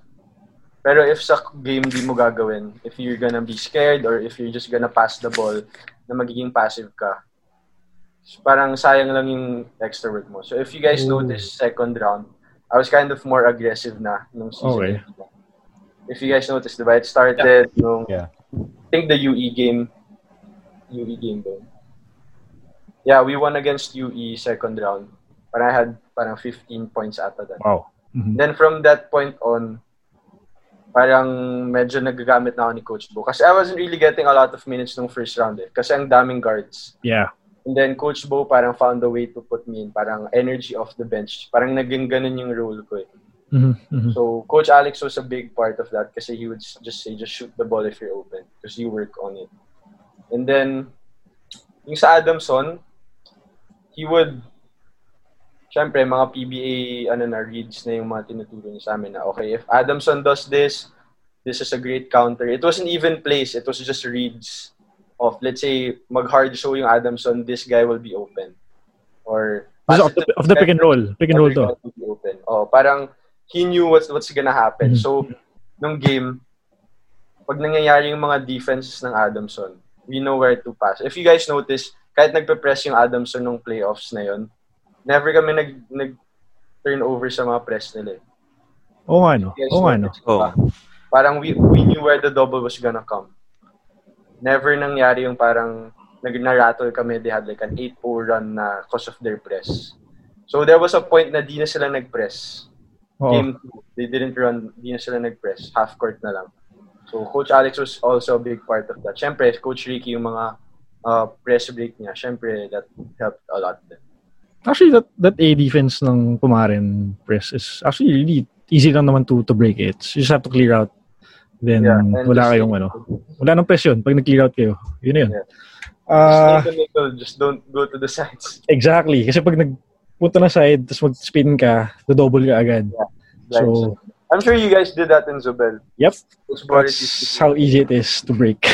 E: pero if sa game di mo gagawin, if you're gonna be scared or if you're just gonna pass the ball, na magiging passive ka, parang sayang lang yung extra work mo. So if you guys
A: Ooh.
E: notice, second round, I was kind of more aggressive na nung season.
A: Okay.
E: If you guys notice, diba, it started nung,
B: Yeah.
E: I think the UE game, UE game doon. Yeah, we won against UE second round. But I had parang 15 points ata that.
A: Wow. Mhm.
E: Then from that point on, parang medyo nagagamit na ako ni Coach Bo. Kasi I wasn't really getting a lot of minutes nung first round eh. Kasi ang daming guards.
A: Yeah.
E: And then Coach Bo parang found a way to put me in parang energy off the bench. Parang naging ganun yung role ko eh.
A: Mhm, mhm.
E: So Coach Alex was a big part of that kasi he would just say, just shoot the ball if you're open because you work on it. And then, yung sa Adamson, he would, syempre, mga PBA, ano na, reads na yung mga tinuturo niya sa amin na, okay, if Adamson does this, this is a great counter. It wasn't even plays, it was just reads of, let's say, mag-hard show yung Adamson, this guy will be open. Or,
A: of the, of the pick and roll. Pick and roll to.
E: Open. Oh, parang he knew what's what's gonna happen.
A: Mhm.
E: So, nung game, pag nangyayari yung mga defenses ng Adamson, we know where to pass. If you guys notice, kahit nagpe-press yung Adamson nung playoffs na yon, never kami nag nag turn over sa mga press nila. eh.
A: Oo nga, no? Oo nga, no?
C: Oh.
E: Parang we, we knew where the double was gonna come. Never nangyari yung parang nag rattle kami, they had like an 8-0 run na cause of their press. So there was a point na di na sila nag-press.
A: Oo.
E: Game 2, they didn't run, di na sila nag-press. Half court na lang. So Coach Alex was also a big part of that. Siyempre, Coach Ricky, yung mga uh, press break niya, siyempre, that helped a lot. Din.
A: Actually, that that A defense ng Pumaren press is actually really easy lang naman to to break it. You just have to clear out. Then,
E: Yeah,
A: wala kayong ano. Wala nang press yun. Pag nag-clear out kayo. Yun na yun.
E: Yeah.
A: Ah,
E: Just middle, just don't go to the sides.
A: exactly. Kasi pag nagpunta na side, tapos mag-spin ka, double ka agad.
E: Like,
A: So,
E: I'm sure you guys did that in Zubel.
A: yep. That's how easy it is to break. [laughs]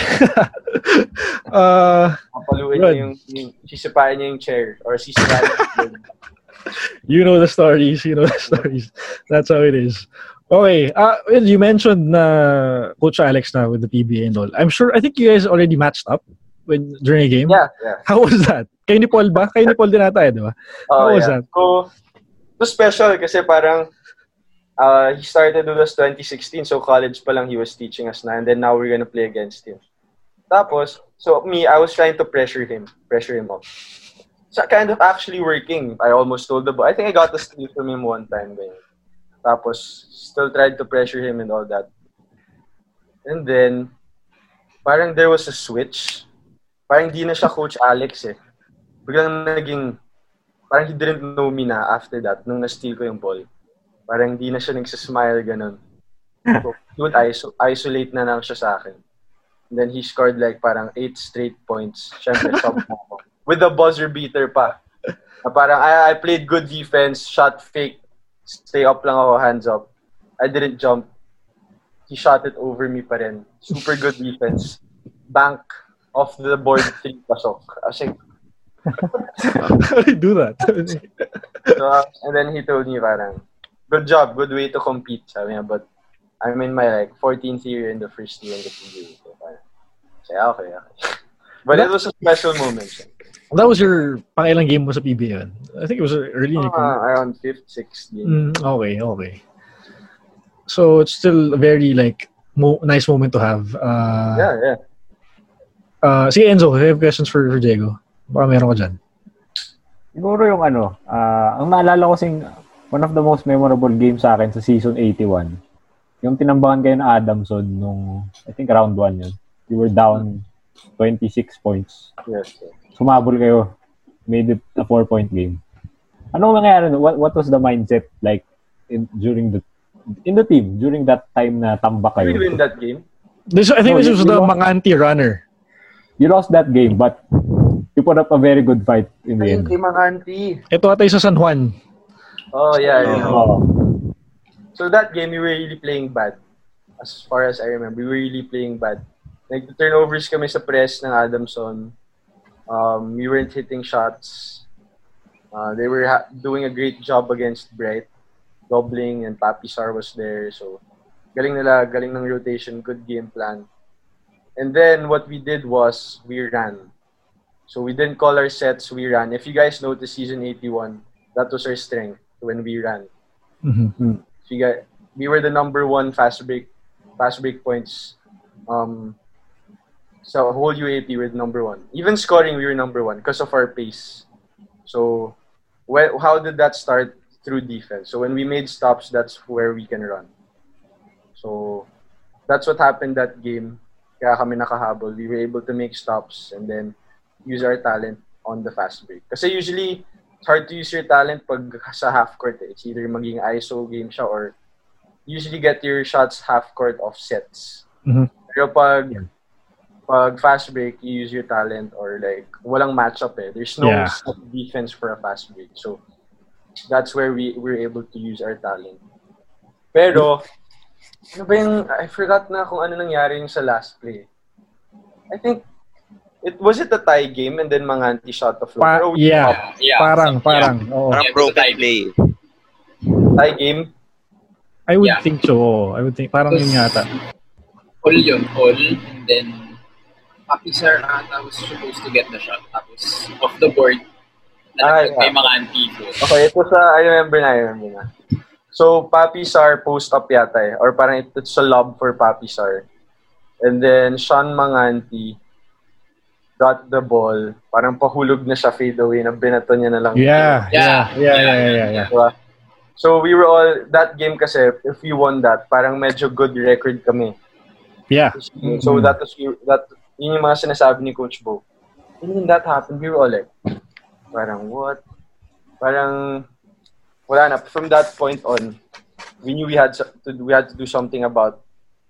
A: uh,
E: Papaluin niya yung, yung, sisipain niya yung chair or sisipain [laughs]
A: you know the stories. You know the stories. That's how it is. Okay. Uh, well, you mentioned na Coach Alex na with the PBA and all. I'm sure, I think you guys already matched up when during a game.
E: Yeah, yeah.
A: How was that? Kayo ni Paul ba? Kayo ni Paul din ata eh, di ba?
E: Oh,
A: How was
E: yeah.
A: that?
E: So, it was special kasi parang uh, he started with us 2016, so college pa lang he was teaching us na, and then now we're gonna play against him. Tapos, so me, I was trying to pressure him, pressure him up. So kind of actually working. I almost told the boy. I think I got the steal from him one time. Ganyan. Tapos, still tried to pressure him and all that. And then, parang there was a switch. Parang di na siya Coach Alex eh. Biglang naging, parang he didn't know me na after that, nung na-steal ko yung ball. Parang di na siya nagsasmile, ganun. So, would [laughs] iso- isolate na lang siya sa akin. And then he scored like parang eight straight points. Siyempre, [laughs] sub ako. With the buzzer beater pa. Na parang, I, I played good defense, shot fake, stay up lang ako, hands up. I didn't jump. He shot it over me pa rin. Super good defense. Bank off the board, [laughs] three pasok. Kasi
A: How do you do that?
E: So, and then he told me parang, good job, good way to compete, sabi niya. But I'm in my like 14th year in the first year in the PBA. So, parang, okay, okay. [laughs] But it was a special moment.
A: that was your pangilang game was sa PBA yun? I think it was early in your
E: Uh,
A: career.
E: around 5th, 6th game.
A: Mm, okay, okay. So it's still a very like mo- nice moment to have. Uh,
E: Yeah, yeah.
A: Uh, sige Enzo, I have questions for, for Diego. Baka meron ka dyan.
B: Siguro yung ano, ah, ang naalala ko sing one of the most memorable games sa akin sa season 81. Yung tinambangan kayo na Adamson nung, I think round 1 yun. You were down 26 points.
E: Yes. sir.
B: Sumabol kayo. Made it a four-point game. Ano nangyari? nun? What, what was the mindset like in, during the in the team during that time na tambak
E: Did
B: kayo?
E: we win that game?
A: This, I think
B: No,
A: this
B: you-
A: was
B: you
A: the mga anti-runner.
B: You lost that game, but you put up a very good fight in the
E: Ayun
B: end.
E: kay mga.
A: Ito ata yung sa San Juan.
E: Oh, yeah.
C: Oh.
E: So that game, we were really playing bad. As far as I remember, we were really playing bad. Nag-turnovers kami sa press ng Adamson. Um, we weren't hitting shots. Uh, they were ha- doing a great job against Bright. Doubling and Papi Sar was there. So, galing nila, galing ng rotation, good game plan. And then, what we did was, we ran. So, we didn't call our sets, we ran. If you guys notice season 81, that was our strength when we ran.
A: Mhm.
E: So you got, we were the number one fast break, fast break points. Um, so whole UAP we were the number one. Even scoring, we were number one because of our pace. So, wh- how did that start? Through defense. So when we made stops, that's where we can run. So that's what happened that game. Kaya kami nakahabol. We were able to make stops and then use our talent on the fast break. Kasi usually, it's hard to use your talent pag sa half court. Eh. It's either maging ISO game siya or usually get your shots half court off sets.
A: Mhm.
E: Pero pag pag fast break, you use your talent or like walang matchup eh. There's no
A: Yeah.
E: defense for a fast break. So that's where we we're able to use our talent. Pero ano ba yung I forgot na kung ano nangyari yung sa last play. I think it was it a tie game and then Manganti shot the floor.
A: Pa- yeah.
D: Yeah.
A: Parang,
D: so-
A: parang.
D: Yeah.
A: Oo.
C: Parang broken play.
E: tie game.
A: I would
D: Yeah.
A: think so. oo. I would think, parang yun yata.
D: All yun, all. And then, Papi Sir ata was supposed to get the shot. Tapos, off the board,
E: Ah,
D: nalaglag may
E: yeah.
D: mga antigo.
E: Okay, ito sa, I remember na, I remember na. So, Papi Sar post up yata eh. Or parang it- it's a lob for Papi Sar. And then, Sean Manganti got the ball. Parang pahulog na siya fade away na binato niya na lang.
A: Yeah, yeah,
D: Yeah.
A: yeah, yeah, yeah, yeah.
E: Diba? So, we were all, that game kasi, if we won that, parang medyo good record kami.
A: Yeah.
E: So, that was, that, yun yung mga sinasabi ni Coach Bo. And when that happened, we were all like, parang what? Parang, wala na. From that point on, we knew we had so- to we had to do something about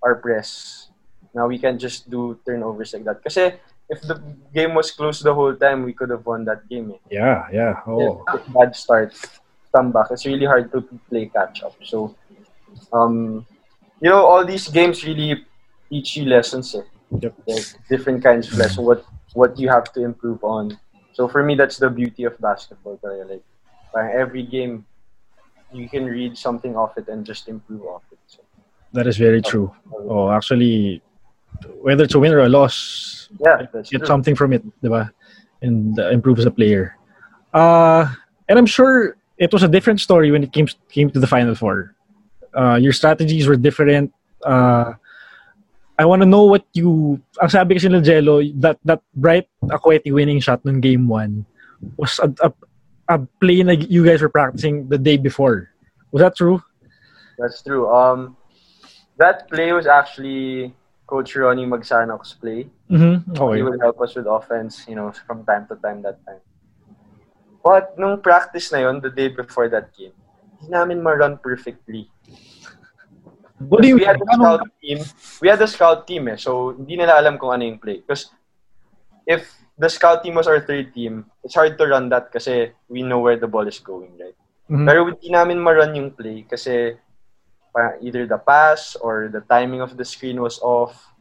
E: our press. Now we can just do turnovers like that. Kasi if the game was close the whole time, we could have won that game. Eh.
A: Yeah, yeah. Oh.
E: If bad start, come back. It's really hard to play catch up. So, um, you know, all these games really teach you lessons. Eh.
A: Yep.
E: Like different kinds of lessons. What what you have to improve on. So for me, that's the beauty of basketball. Talaga. Like, every game, you can read something off it and just improve off it. So,
A: That is very true. Oh, actually, whether it's a win or a loss,
E: yeah,
A: get
E: true.
A: something from it, diba? And uh, improves the player. Uh, and I'm sure it was a different story when it came came to the Final Four. Uh, your strategies were different. Uh, I want to know what you... Ang sabi kasi nila Jello, that, that bright Akweti winning shot nung game one was a, a, a play na you guys were practicing the day before. Was that true?
E: That's true. Um, that play was actually Coach Ronnie Magsanok's play.
A: Mm-hmm. Okay.
E: He would help us with offense, you know, from time to time that time. But nung practice na yon, the day before that game, hindi namin ma-run perfectly.
A: What do you
E: we had a scout team. We had a scout team eh. So, hindi nila alam kung ano yung play. Because if the scout team was our third team, it's hard to run that kasi we know where the ball is going, right?
A: Mhm.
E: Pero hindi namin ma-run yung play kasi either the pass or the timing of the screen was off.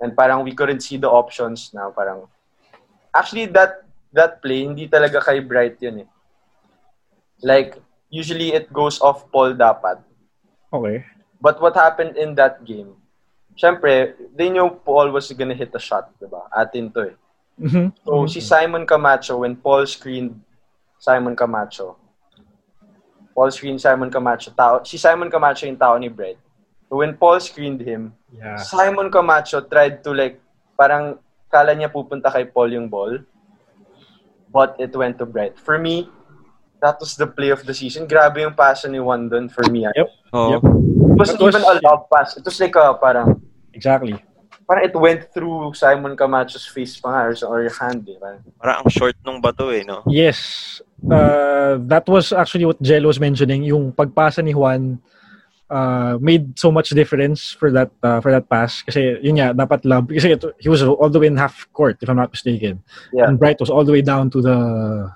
E: And parang we couldn't see the options na parang... Actually, that that play, hindi talaga kay Bright yun eh. Like, usually it goes off Paul dapat.
A: Okay.
E: But what happened in that game, syempre, they knew Paul was gonna hit a shot, diba? Atin to eh.
A: Mhm.
E: So, si Simon Camacho, when Paul screened Simon Camacho, Paul screened Simon Camacho, tao, si Simon Camacho yung tao ni Brett. So, when Paul screened him,
A: Yeah.
E: Simon Camacho tried to like, parang kala niya pupunta kay Paul yung ball, but it went to Brett. For me, that was the play of the season. Grabe yung pass ni Juan dun for me. ah.
A: Yep.
C: Oo.
A: Yep.
E: It wasn't
A: was-
E: even a lob pass. It was like a parang,
A: Exactly.
E: Parang it went through Simon Camacho's face pa nga or, or hand. Eh. Parang,
C: Parang ang short nung bato eh, no?
A: Yes. Uh, that was actually what Jello was mentioning. Yung pagpasa ni Juan uh, made so much difference for that uh, for that pass. Kasi yun nga, dapat love. Kasi ito, he was all the way in half court, if I'm not mistaken.
E: yeah.
A: And Bright was all the way down to the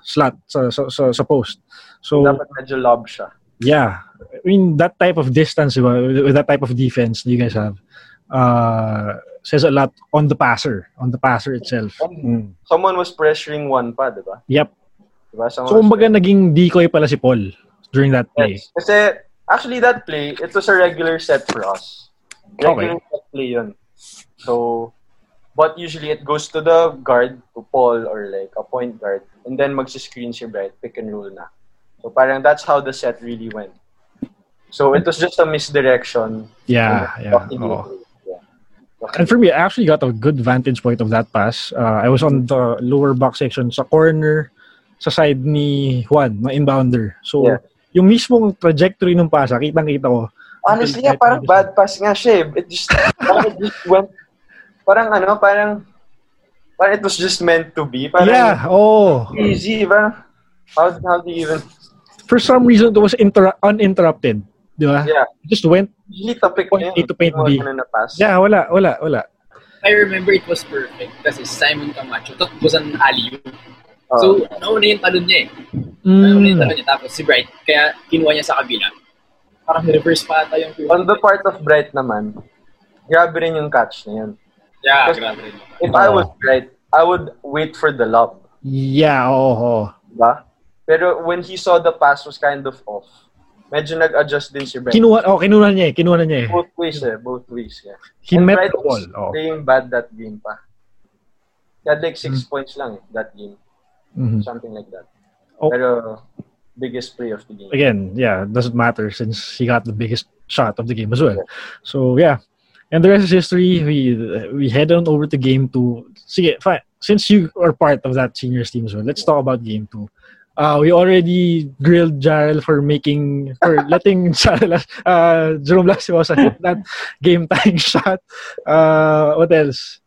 A: slot sa, sa, sa, sa post. So,
E: Dapat medyo lob siya.
A: yeah. I mean, that type of distance, diba, with, that type of defense you guys have, uh, says a lot on the passer, on the passer itself. Mm.
E: Someone was pressuring one pa, di ba?
A: Yep.
E: Diba? Someone
A: So, kumbaga, naging decoy pala si Paul during that play.
E: Yes. Kasi, actually, that play, it was a regular set for us. Regular set play yun. So, but usually it goes to the guard, to Paul, or like a point guard, and then magsi-screen si Bright, pick and roll na. So, parang that's how the set really went. So, it was just a misdirection.
A: Yeah, yeah.
E: yeah.
A: And for me, I actually got a good vantage point of that pass. Uh, I was on the lower box section sa corner sa side ni Juan, na inbounder. So,
E: Yeah.
A: yung mismong trajectory ng pasa, kitang-kita ko.
E: Honestly, yeah, parang bad pass nga siya eh. It just, it just went, parang ano, parang, parang it was just meant to be. Parang
A: yeah, oh.
E: easy, parang, how, how do you even,
A: For some reason, it was inter- uninterrupted. Di ba?
E: yeah,
A: just went,
E: usually topic
A: Point A to point B. Yeah, wala, wala, wala.
D: I remember it was perfect kasi Simon Camacho, that was an alley
E: Oh.
D: So, nauna yung talon niya eh. Nauna yung
A: Mm.
D: talon niya. Tapos si Bright, kaya kinuha niya sa kabila. Parang reverse pa ata yung
E: on the part of Bright naman, grabe rin yung catch na yun.
D: Yeah, grabe rin.
E: If I
A: Oo.
E: was Bright, I would wait for the lob.
A: Yeah, oo. Oh,
E: Diba? Pero when he saw the pass was kind of off, medyo nag-adjust din si Bright.
A: Kinuha, oh, kinuha niya eh. Kinuha niya eh.
E: both ways eh, both ways. Yeah.
A: He
E: And
A: met the ball. Oh.
E: playing bad that game pa. He had like six
A: Mm.
E: points lang eh, that game.
A: Mhm.
E: Something like that.
A: Oh.
E: Pero biggest play of the game.
A: again, yeah, doesn't matter since he got the biggest shot of the game as well. So yeah, and the rest is history. We we head on over to game two. Sige, fine. Since you are part of that seniors team as well, let's talk about game two. Uh, we already grilled Jarrell for making for [laughs] letting Jarrell, uh, Jerome Lastimosa hit that game tying [laughs] shot. Uh, what else?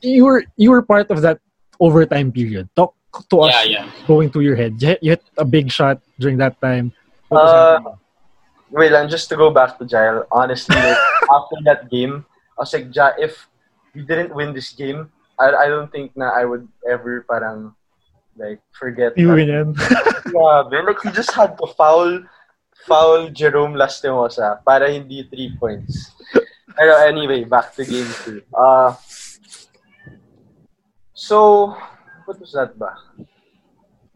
A: You were you were part of that overtime period. Talk to us
D: Yeah, yeah.
A: going through your head. You hit, you hit a big shot during that time. What was
E: Uh,
A: happening?
E: Wait lang, just to go back to Jael, honestly, like, [laughs] after that game, I was like, ja, if we didn't win this game, I, I don't think na I would ever parang like forget [laughs]
A: You
E: that.
A: win yan.
E: Grabe. Like, he just had to foul foul Jerome Lastimosa para hindi three points. Pero anyway, back to game two. Uh, so, what was that ba?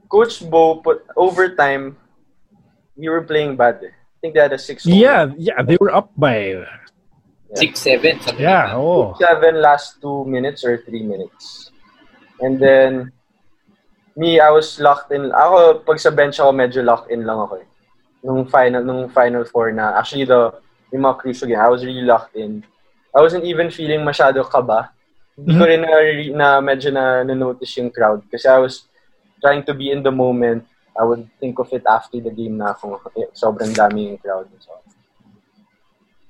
E: Coach Bo put overtime. We were playing bad. Eh. I think they had a six.
A: yeah, yeah, they were up by
D: Six, seven,
A: yeah,
D: like
A: oh.
E: seven last two minutes or three minutes. And then, me, I was locked in. Ako, pag sa bench ako, medyo locked in lang ako eh. Nung final, nung final four na, actually the, yung mga crucial game, I was really locked in. I wasn't even feeling masyado kaba. Hindi ko rin na, na medyo na, na-notice yung crowd. Kasi I was trying to be in the moment. I would think of it after the game na kung eh, sobrang dami yung crowd. So,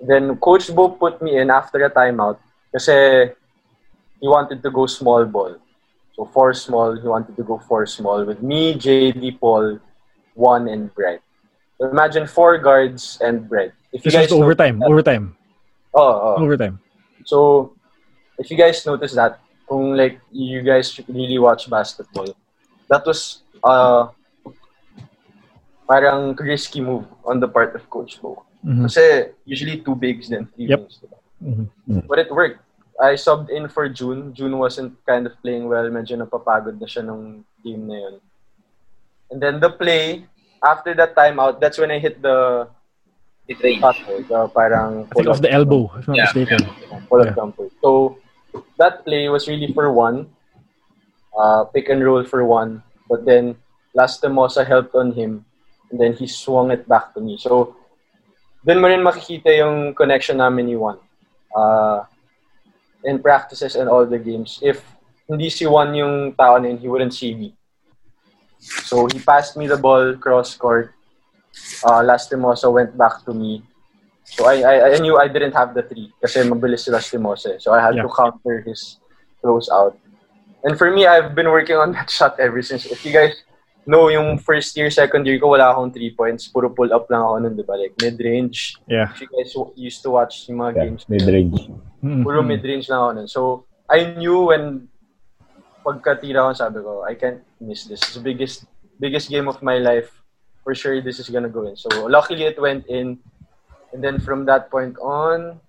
E: then Coach Bo put me in after a timeout kasi he wanted to go small ball. So four small, he wanted to go four small with me, JD, Paul, one and Brett. So imagine four guards and Brett. If you
A: This
E: guys
A: was overtime,
E: notice
A: overtime,
E: that- oh, oh.
A: overtime.
E: So if you guys notice that, kung like you guys really watch basketball, that was uh parang risky move on the part of Coach Bo.
A: Mhm.
E: Kasi usually two bigs then three
A: Yep.
E: wings. diba?
A: Mhm.
E: But it worked. I subbed in for June. June wasn't kind of playing well. Medyo napapagod na siya nung game na yun. And then the play, after that timeout, that's when I hit the
D: It
E: eh, The parang
A: I think of the elbow, if I'm
D: Yeah,
A: mistaken.
D: yeah.
E: pull up
A: Yeah.
E: So that play was really for one. Uh, pick and roll for one. But then Lastimosa helped on him. And then he swung it back to me. So dun mo rin makikita yung connection namin ni Juan. Uh, in practices and all the games. If hindi si Juan yung tao na yun, he wouldn't see me. So he passed me the ball cross court. Uh, Lastimosa went back to me. So I, I I knew I didn't have the three kasi mabilis si Lastimosa. eh. So I had
A: Yeah.
E: to counter his close out. And for me, I've been working on that [laughs] shot ever since. If you guys know, yung first year, second year ko, wala akong three points. Puro pull up lang ako nun, di ba? Like mid-range.
A: Yeah.
E: If you guys w- used to watch yung mga
B: Yeah,
E: games.
B: mid-range.
A: Mm.
E: Puro mid-range lang ako nun. So, I knew when pagkatira ko, sabi ko, I can't miss this. It's the biggest, biggest game of my life. For sure, this is gonna go in. So, luckily, it went in. And then from that point on,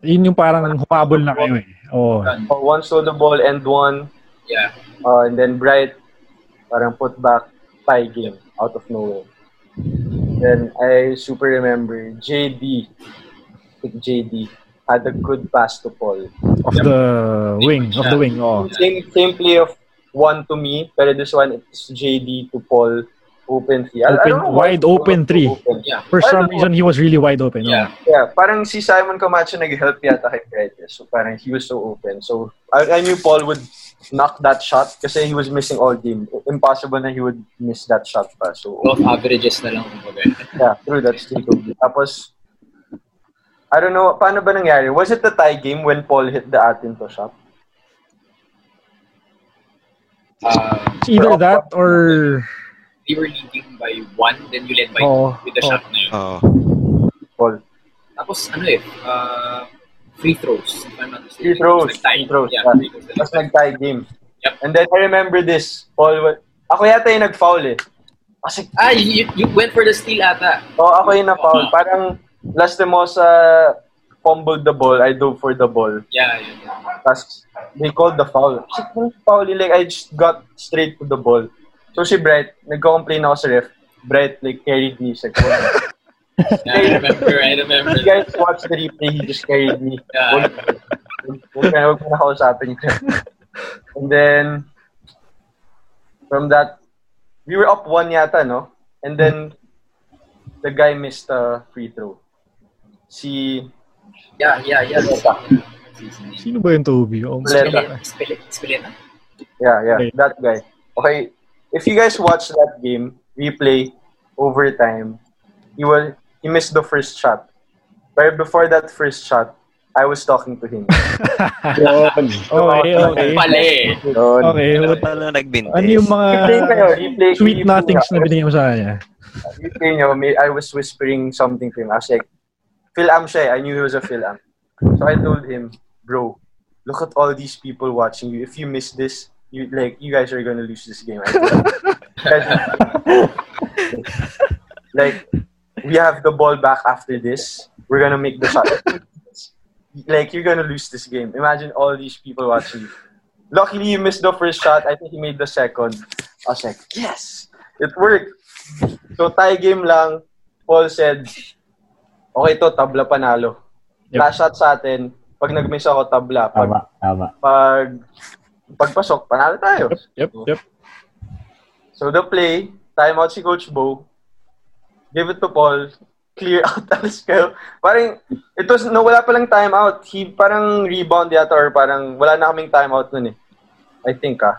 A: Yun yung parang humabol na kayo eh. Oo.
E: uh, one stole the ball and one.
D: Yeah.
E: Uh, and then Bright, parang put back tie game out of nowhere. Then I super remember JD, I think JD had a good pass to Paul.
A: Of the wing. Of the wing, oo.
E: Same same play of one to me, pero this one it's JD to Paul open three. I-
A: Open- wide open three.
E: open.
D: Yeah.
A: For some
E: know.
A: reason, he was really wide open. oo.
D: Yeah.
E: Yeah, parang si Simon Camacho nag-help yata kay eh. So parang he was so open. So I, I knew Paul would knock that shot kasi he was missing all game. Impossible na he would miss that shot pa. So
D: Both averages na lang. Okay.
E: Yeah, true. That's true. Tapos, I don't know, paano ba nangyari? Was it the tie game when Paul hit the atin to shot?
D: Uh,
A: either that or...
D: we were leading by one, then you led by
A: Oo.
D: two with the
A: Oo.
D: shot na yun.
C: Oo.
E: Paul.
D: Tapos ano eh, uh, free throws. If I'm not mistaken.
E: Free throws. Free throws.
D: Yeah,
E: Yeah.
D: free throws.
E: Tapos nag-tie game.
D: Yep.
E: And then I remember this. Paul, ako yata yung nag-foul eh. Kasi,
D: Ah, you, you went for the steal ata.
E: oh, ako yung na-foul. Parang, last mo sa fumbled the ball, I dove for the ball.
D: Yeah, yun. yun.
E: Tapos, they called the foul. Kasi kung foul like, I just got straight to the ball. So si Bright, nagko-complain ako sa ref. Bright, like, carried me sa corner. [laughs]
D: Yeah, I remember, I remember.
E: You guys watched the replay, he just carried me.
D: Yeah.
E: Huwag na, huwag na kausapin ko. And then, from that, we were up one yata, no? And then, the guy missed a free throw. Si,
D: Yeah, yeah, yeah.
A: Sino ba yung Toby? Oh,
E: Spileta.
D: Spileta. Spileta. Spileta.
E: yeah, yeah,
A: Okay.
E: that guy. Okay, if you guys watch that game, replay, overtime, he was, he missed the first shot. But before that first shot, I was talking to him. [laughs]
B: Yun.
A: Okay, okay.
D: Pala eh.
E: Yun.
A: Okay,
C: Ano pala nagbintes?
A: ano yung mga
E: replay.
A: sweet nothings na binigay mo sa kanya?
E: Replay may, I was whispering something to him. I was like, Phil Am siya eh. I knew he was a Phil Am. So I told him, bro, look at all these people watching you. If you miss this, you like you guys are gonna lose this game. [laughs] Like, we have the ball back after this. We're gonna make the shot. like, you're gonna lose this game. Imagine all these people watching. Luckily, you missed the first shot. I think he made the second. I was like, yes, it worked. So, tie game lang. Paul said, okay to, tabla panalo.
A: Yep.
E: Last shot sa atin, pag nag-miss ako, tabla. Pag,
B: Tama, tama.
E: pag pagpasok, panalo tayo.
A: Yep, yep.
E: So the play, timeout si Coach Bo, give it to Paul, clear out [laughs] alas kayo. Parang, it was, no, wala palang timeout. He parang rebound yata or parang wala na kaming timeout nun eh. I think ah.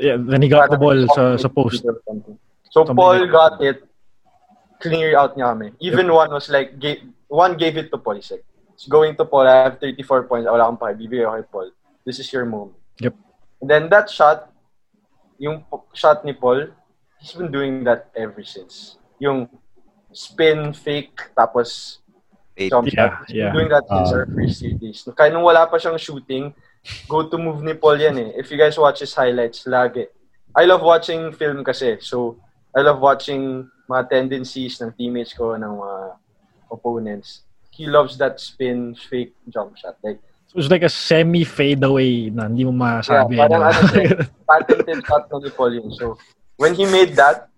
A: Yeah, then he got the ball sa, sa post.
E: So
A: Something
E: Paul
A: like
E: got it, clear out niya kami. Even one was like, gave, one gave it to Paul. He's like, it's going to Paul, I have 34 points, wala akong pake, bibigay ako kay Paul. This is your moment.
A: Yep.
E: And then that shot, yung shot ni Paul, he's been doing that ever since. Yung spin, fake, tapos jump
A: Yeah,
E: shot.
A: Yeah.
E: doing that since
B: Ah.
E: our first. Kaya nung wala pa siyang shooting, go-to move ni Paul yan eh. If you guys watch his highlights, lagi. I love watching film kasi. So, I love watching mga tendencies ng teammates ko, ng mga opponents. He loves that spin, fake, jump shot. Like,
A: It was like a semi-fade away na hindi mo masabi.
E: Yeah, parang ano [laughs] patented shot na ni Paul yun. So, when he made that,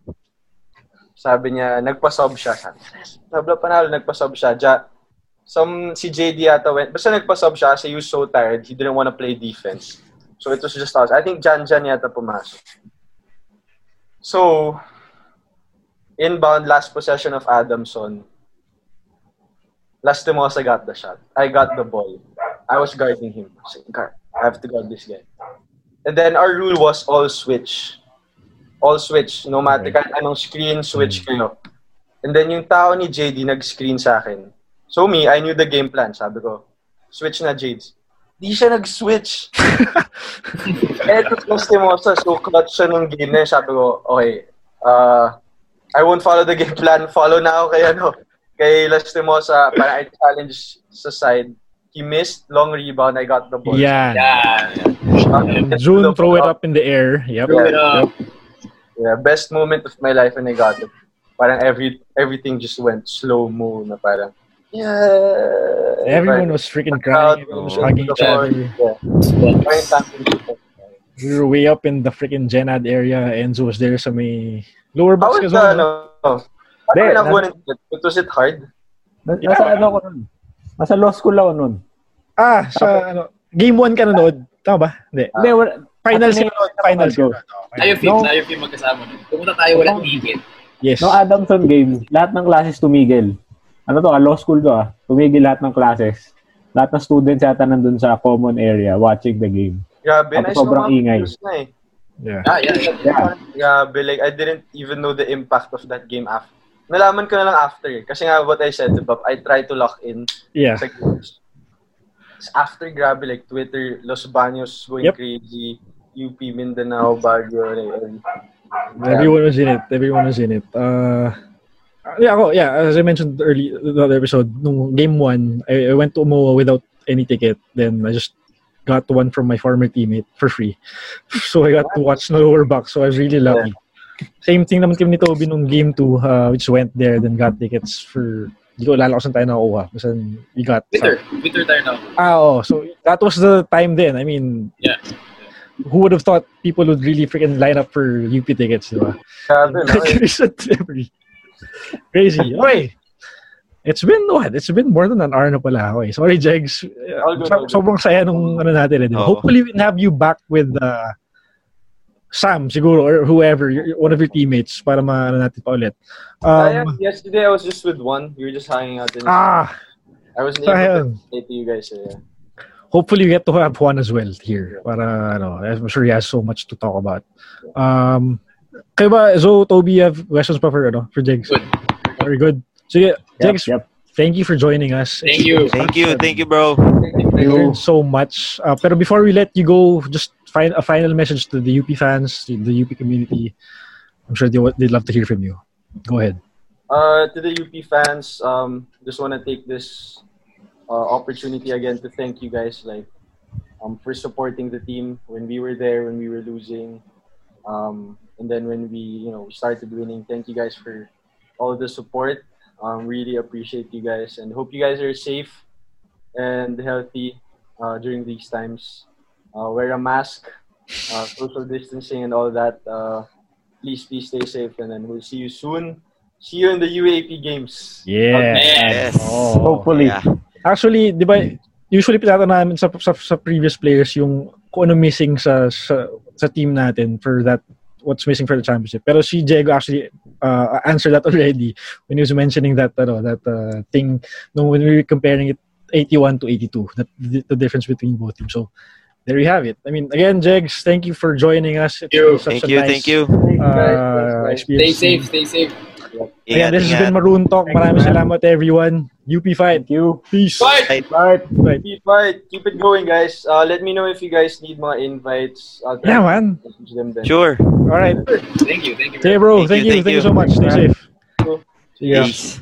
E: sabi niya, nagpa-sub siya. Sabi, "Yes, tabla panalo, nagpa-sub siya. Ja, some, si JD yata went, basta nagpa-sub siya kasi he was so tired, he didn't want to play defense. So, it was just us. I think Jan Jan yata pumasok. So, inbound, last possession of Adamson. Lastimosa got the shot. I got the ball. I was guarding him. I was like, "Guard, I have to guard this guy. And then our rule was all switch. All switch. No matter kahit anong screen, switch kayo. And then yung tao ni JD nag-screen sa akin. So me, I knew the game plan. Sabi ko, switch na Jades. Di siya nag-switch. [laughs] Eto Lastimosa, so clutch siya nung game na yun. Sabi ko, okay, uh, I won't follow the game plan. Follow na ako kay, ano, kay Lastimosa. Para I challenge sa side. He missed, long rebound, I got the ball.
A: Yeah.
D: Yeah.
E: Uh,
A: June, throw it up in the air. Yep.
D: Throw it up.
E: Yeah, best moment of my life when I got it. Parang every everything just went slow mo na parang yeah.
A: Everyone was freaking crying. Everyone was hugging each other.
E: Yeah.
A: We were way up in the freaking Genad area. Enzo was there sa may lower
E: How
A: box
E: was
A: as
E: the,
A: well.
E: ano, how
B: Hindi,
E: did I
B: na-
E: win it? It was it hard?
B: Na- Nasa ano ko nun? Nasa law school ako nun.
A: Ah, sa ano, game 1 ka nanood. Tama ba? Hindi.
B: Hindi,
A: nanood. Finals ka
B: Go.
D: Tayo fit,
B: No.
D: tayo fit magkasama. Pumunta tayo walang ticket.
A: Yes.
B: No Adamson game, lahat ng classes tumigil. Ano to, ah, law school to ah. Tumigil lahat ng classes. Lahat ng students yata nandun sa common area watching the game.
E: Grabe,
B: Tapos
E: nice
B: sobrang ingay.
E: na eh.
A: Yeah.
D: Ah, yeah, yeah.
B: Yeah.
E: Grabe, like, I didn't even know the impact of that game after. Nalaman ko na lang after eh. Kasi nga, what I said, diba, I try to lock in
A: Yeah.
E: sa games. After, grabe, like, Twitter, Los Baños going
A: Yep.
E: crazy, UP, Mindanao, Baguio, like, and-
A: Everyone was in it. Everyone was in it. Uh, yeah, ako, yeah, as I mentioned early the other episode, nung game one, I, I went to Omoa without any ticket. Then I just got one from my former teammate for free. [laughs] So I got to watch the lower box. So I was really lucky. Same thing naman kami ni Toby nung game 2, uh, which went there, then got tickets for Hindi ko alala kung saan tayo nakuha. Basta we got
D: Twitter. Twitter tayo na.
A: Ah, oh, so that was the time then. I mean,
D: Yeah.
A: Who would have thought people would really freaking line up for UP tickets, di ba?
E: Grabe. [laughs]
A: Crazy. [laughs] Okay. It's been what? It's been more than an hour na pala. Okay. Sorry, Jegs.
E: Good,
A: So, sobrang saya nung ano natin. Eh. Hopefully, we can have you back with uh, Sam, siguro, or whoever, your- one of your teammates, para ma ano natin pa ulit. Um,
E: yesterday I was just with one. We were just hanging out.
A: Ah,
E: I wasn't able to
A: sayang.
E: say to you guys. So, yeah.
A: Hopefully we get to have Juan as well here. Para, ano, I'm sure he has so much to talk about. Um, kayo ba, Zo, Toby, you have questions pa for, ano, for Jegs?
D: Good.
A: Very good. So
B: yeah,
A: Jegs,
B: yep.
A: thank you for joining us.
D: Thank you.
C: Thank you, thank you, bro.
A: We learned so much. Uh, pero before we let you go, just find a final message to the UP fans, to the UP community. I'm sure they, they'd love to hear from you. Go ahead.
E: Uh, to the UP fans, um, just want to take this uh, opportunity again to thank you guys, like, um, for supporting the team when we were there, when we were losing, um, and then when we, you know, started winning. Thank you guys for all the support. Um, really appreciate you guys, and hope you guys are safe and healthy uh, during these times. Uh, wear a mask, uh, social distancing, and all that. Uh, please, please stay safe, and then we'll see you soon. See you in the UAP games.
A: Yeah.
C: Yes.
A: Oh.
B: Hopefully.
C: Yeah.
A: Actually, di ba, usually pinata namin sa, sa, sa previous players yung kung ano missing sa, sa, sa team natin for that what's missing for the championship. Pero si Diego actually uh, answered that [laughs] already when he was mentioning that ano, that uh, thing no, when we were comparing it 81 to 82, that the, the difference between both teams. So there you have it. I mean, again, Jegs, thank you for joining us. It's
D: you.
C: Thank you,
A: nice,
C: thank you.
A: Uh,
D: Stay
A: experience.
D: safe, stay safe.
C: Ingat,
A: this has been Maroon Talk. Maraming salamat everyone. UP Fight.
B: Thank you.
A: Peace.
D: Bye!
B: Bye.
A: Right.
E: Keep fight. Keep it going, guys. Uh, let me know if you guys need more invites. I'll
A: Yeah,
E: to
A: man.
E: them then.
C: Sure.
A: All right.
D: Thank you, thank you.
A: Okay, bro.
C: Thank
A: Thank,
C: you,
A: you.
C: thank
A: you so much. Stay safe.
E: Cool.
A: See ya.
C: Peace.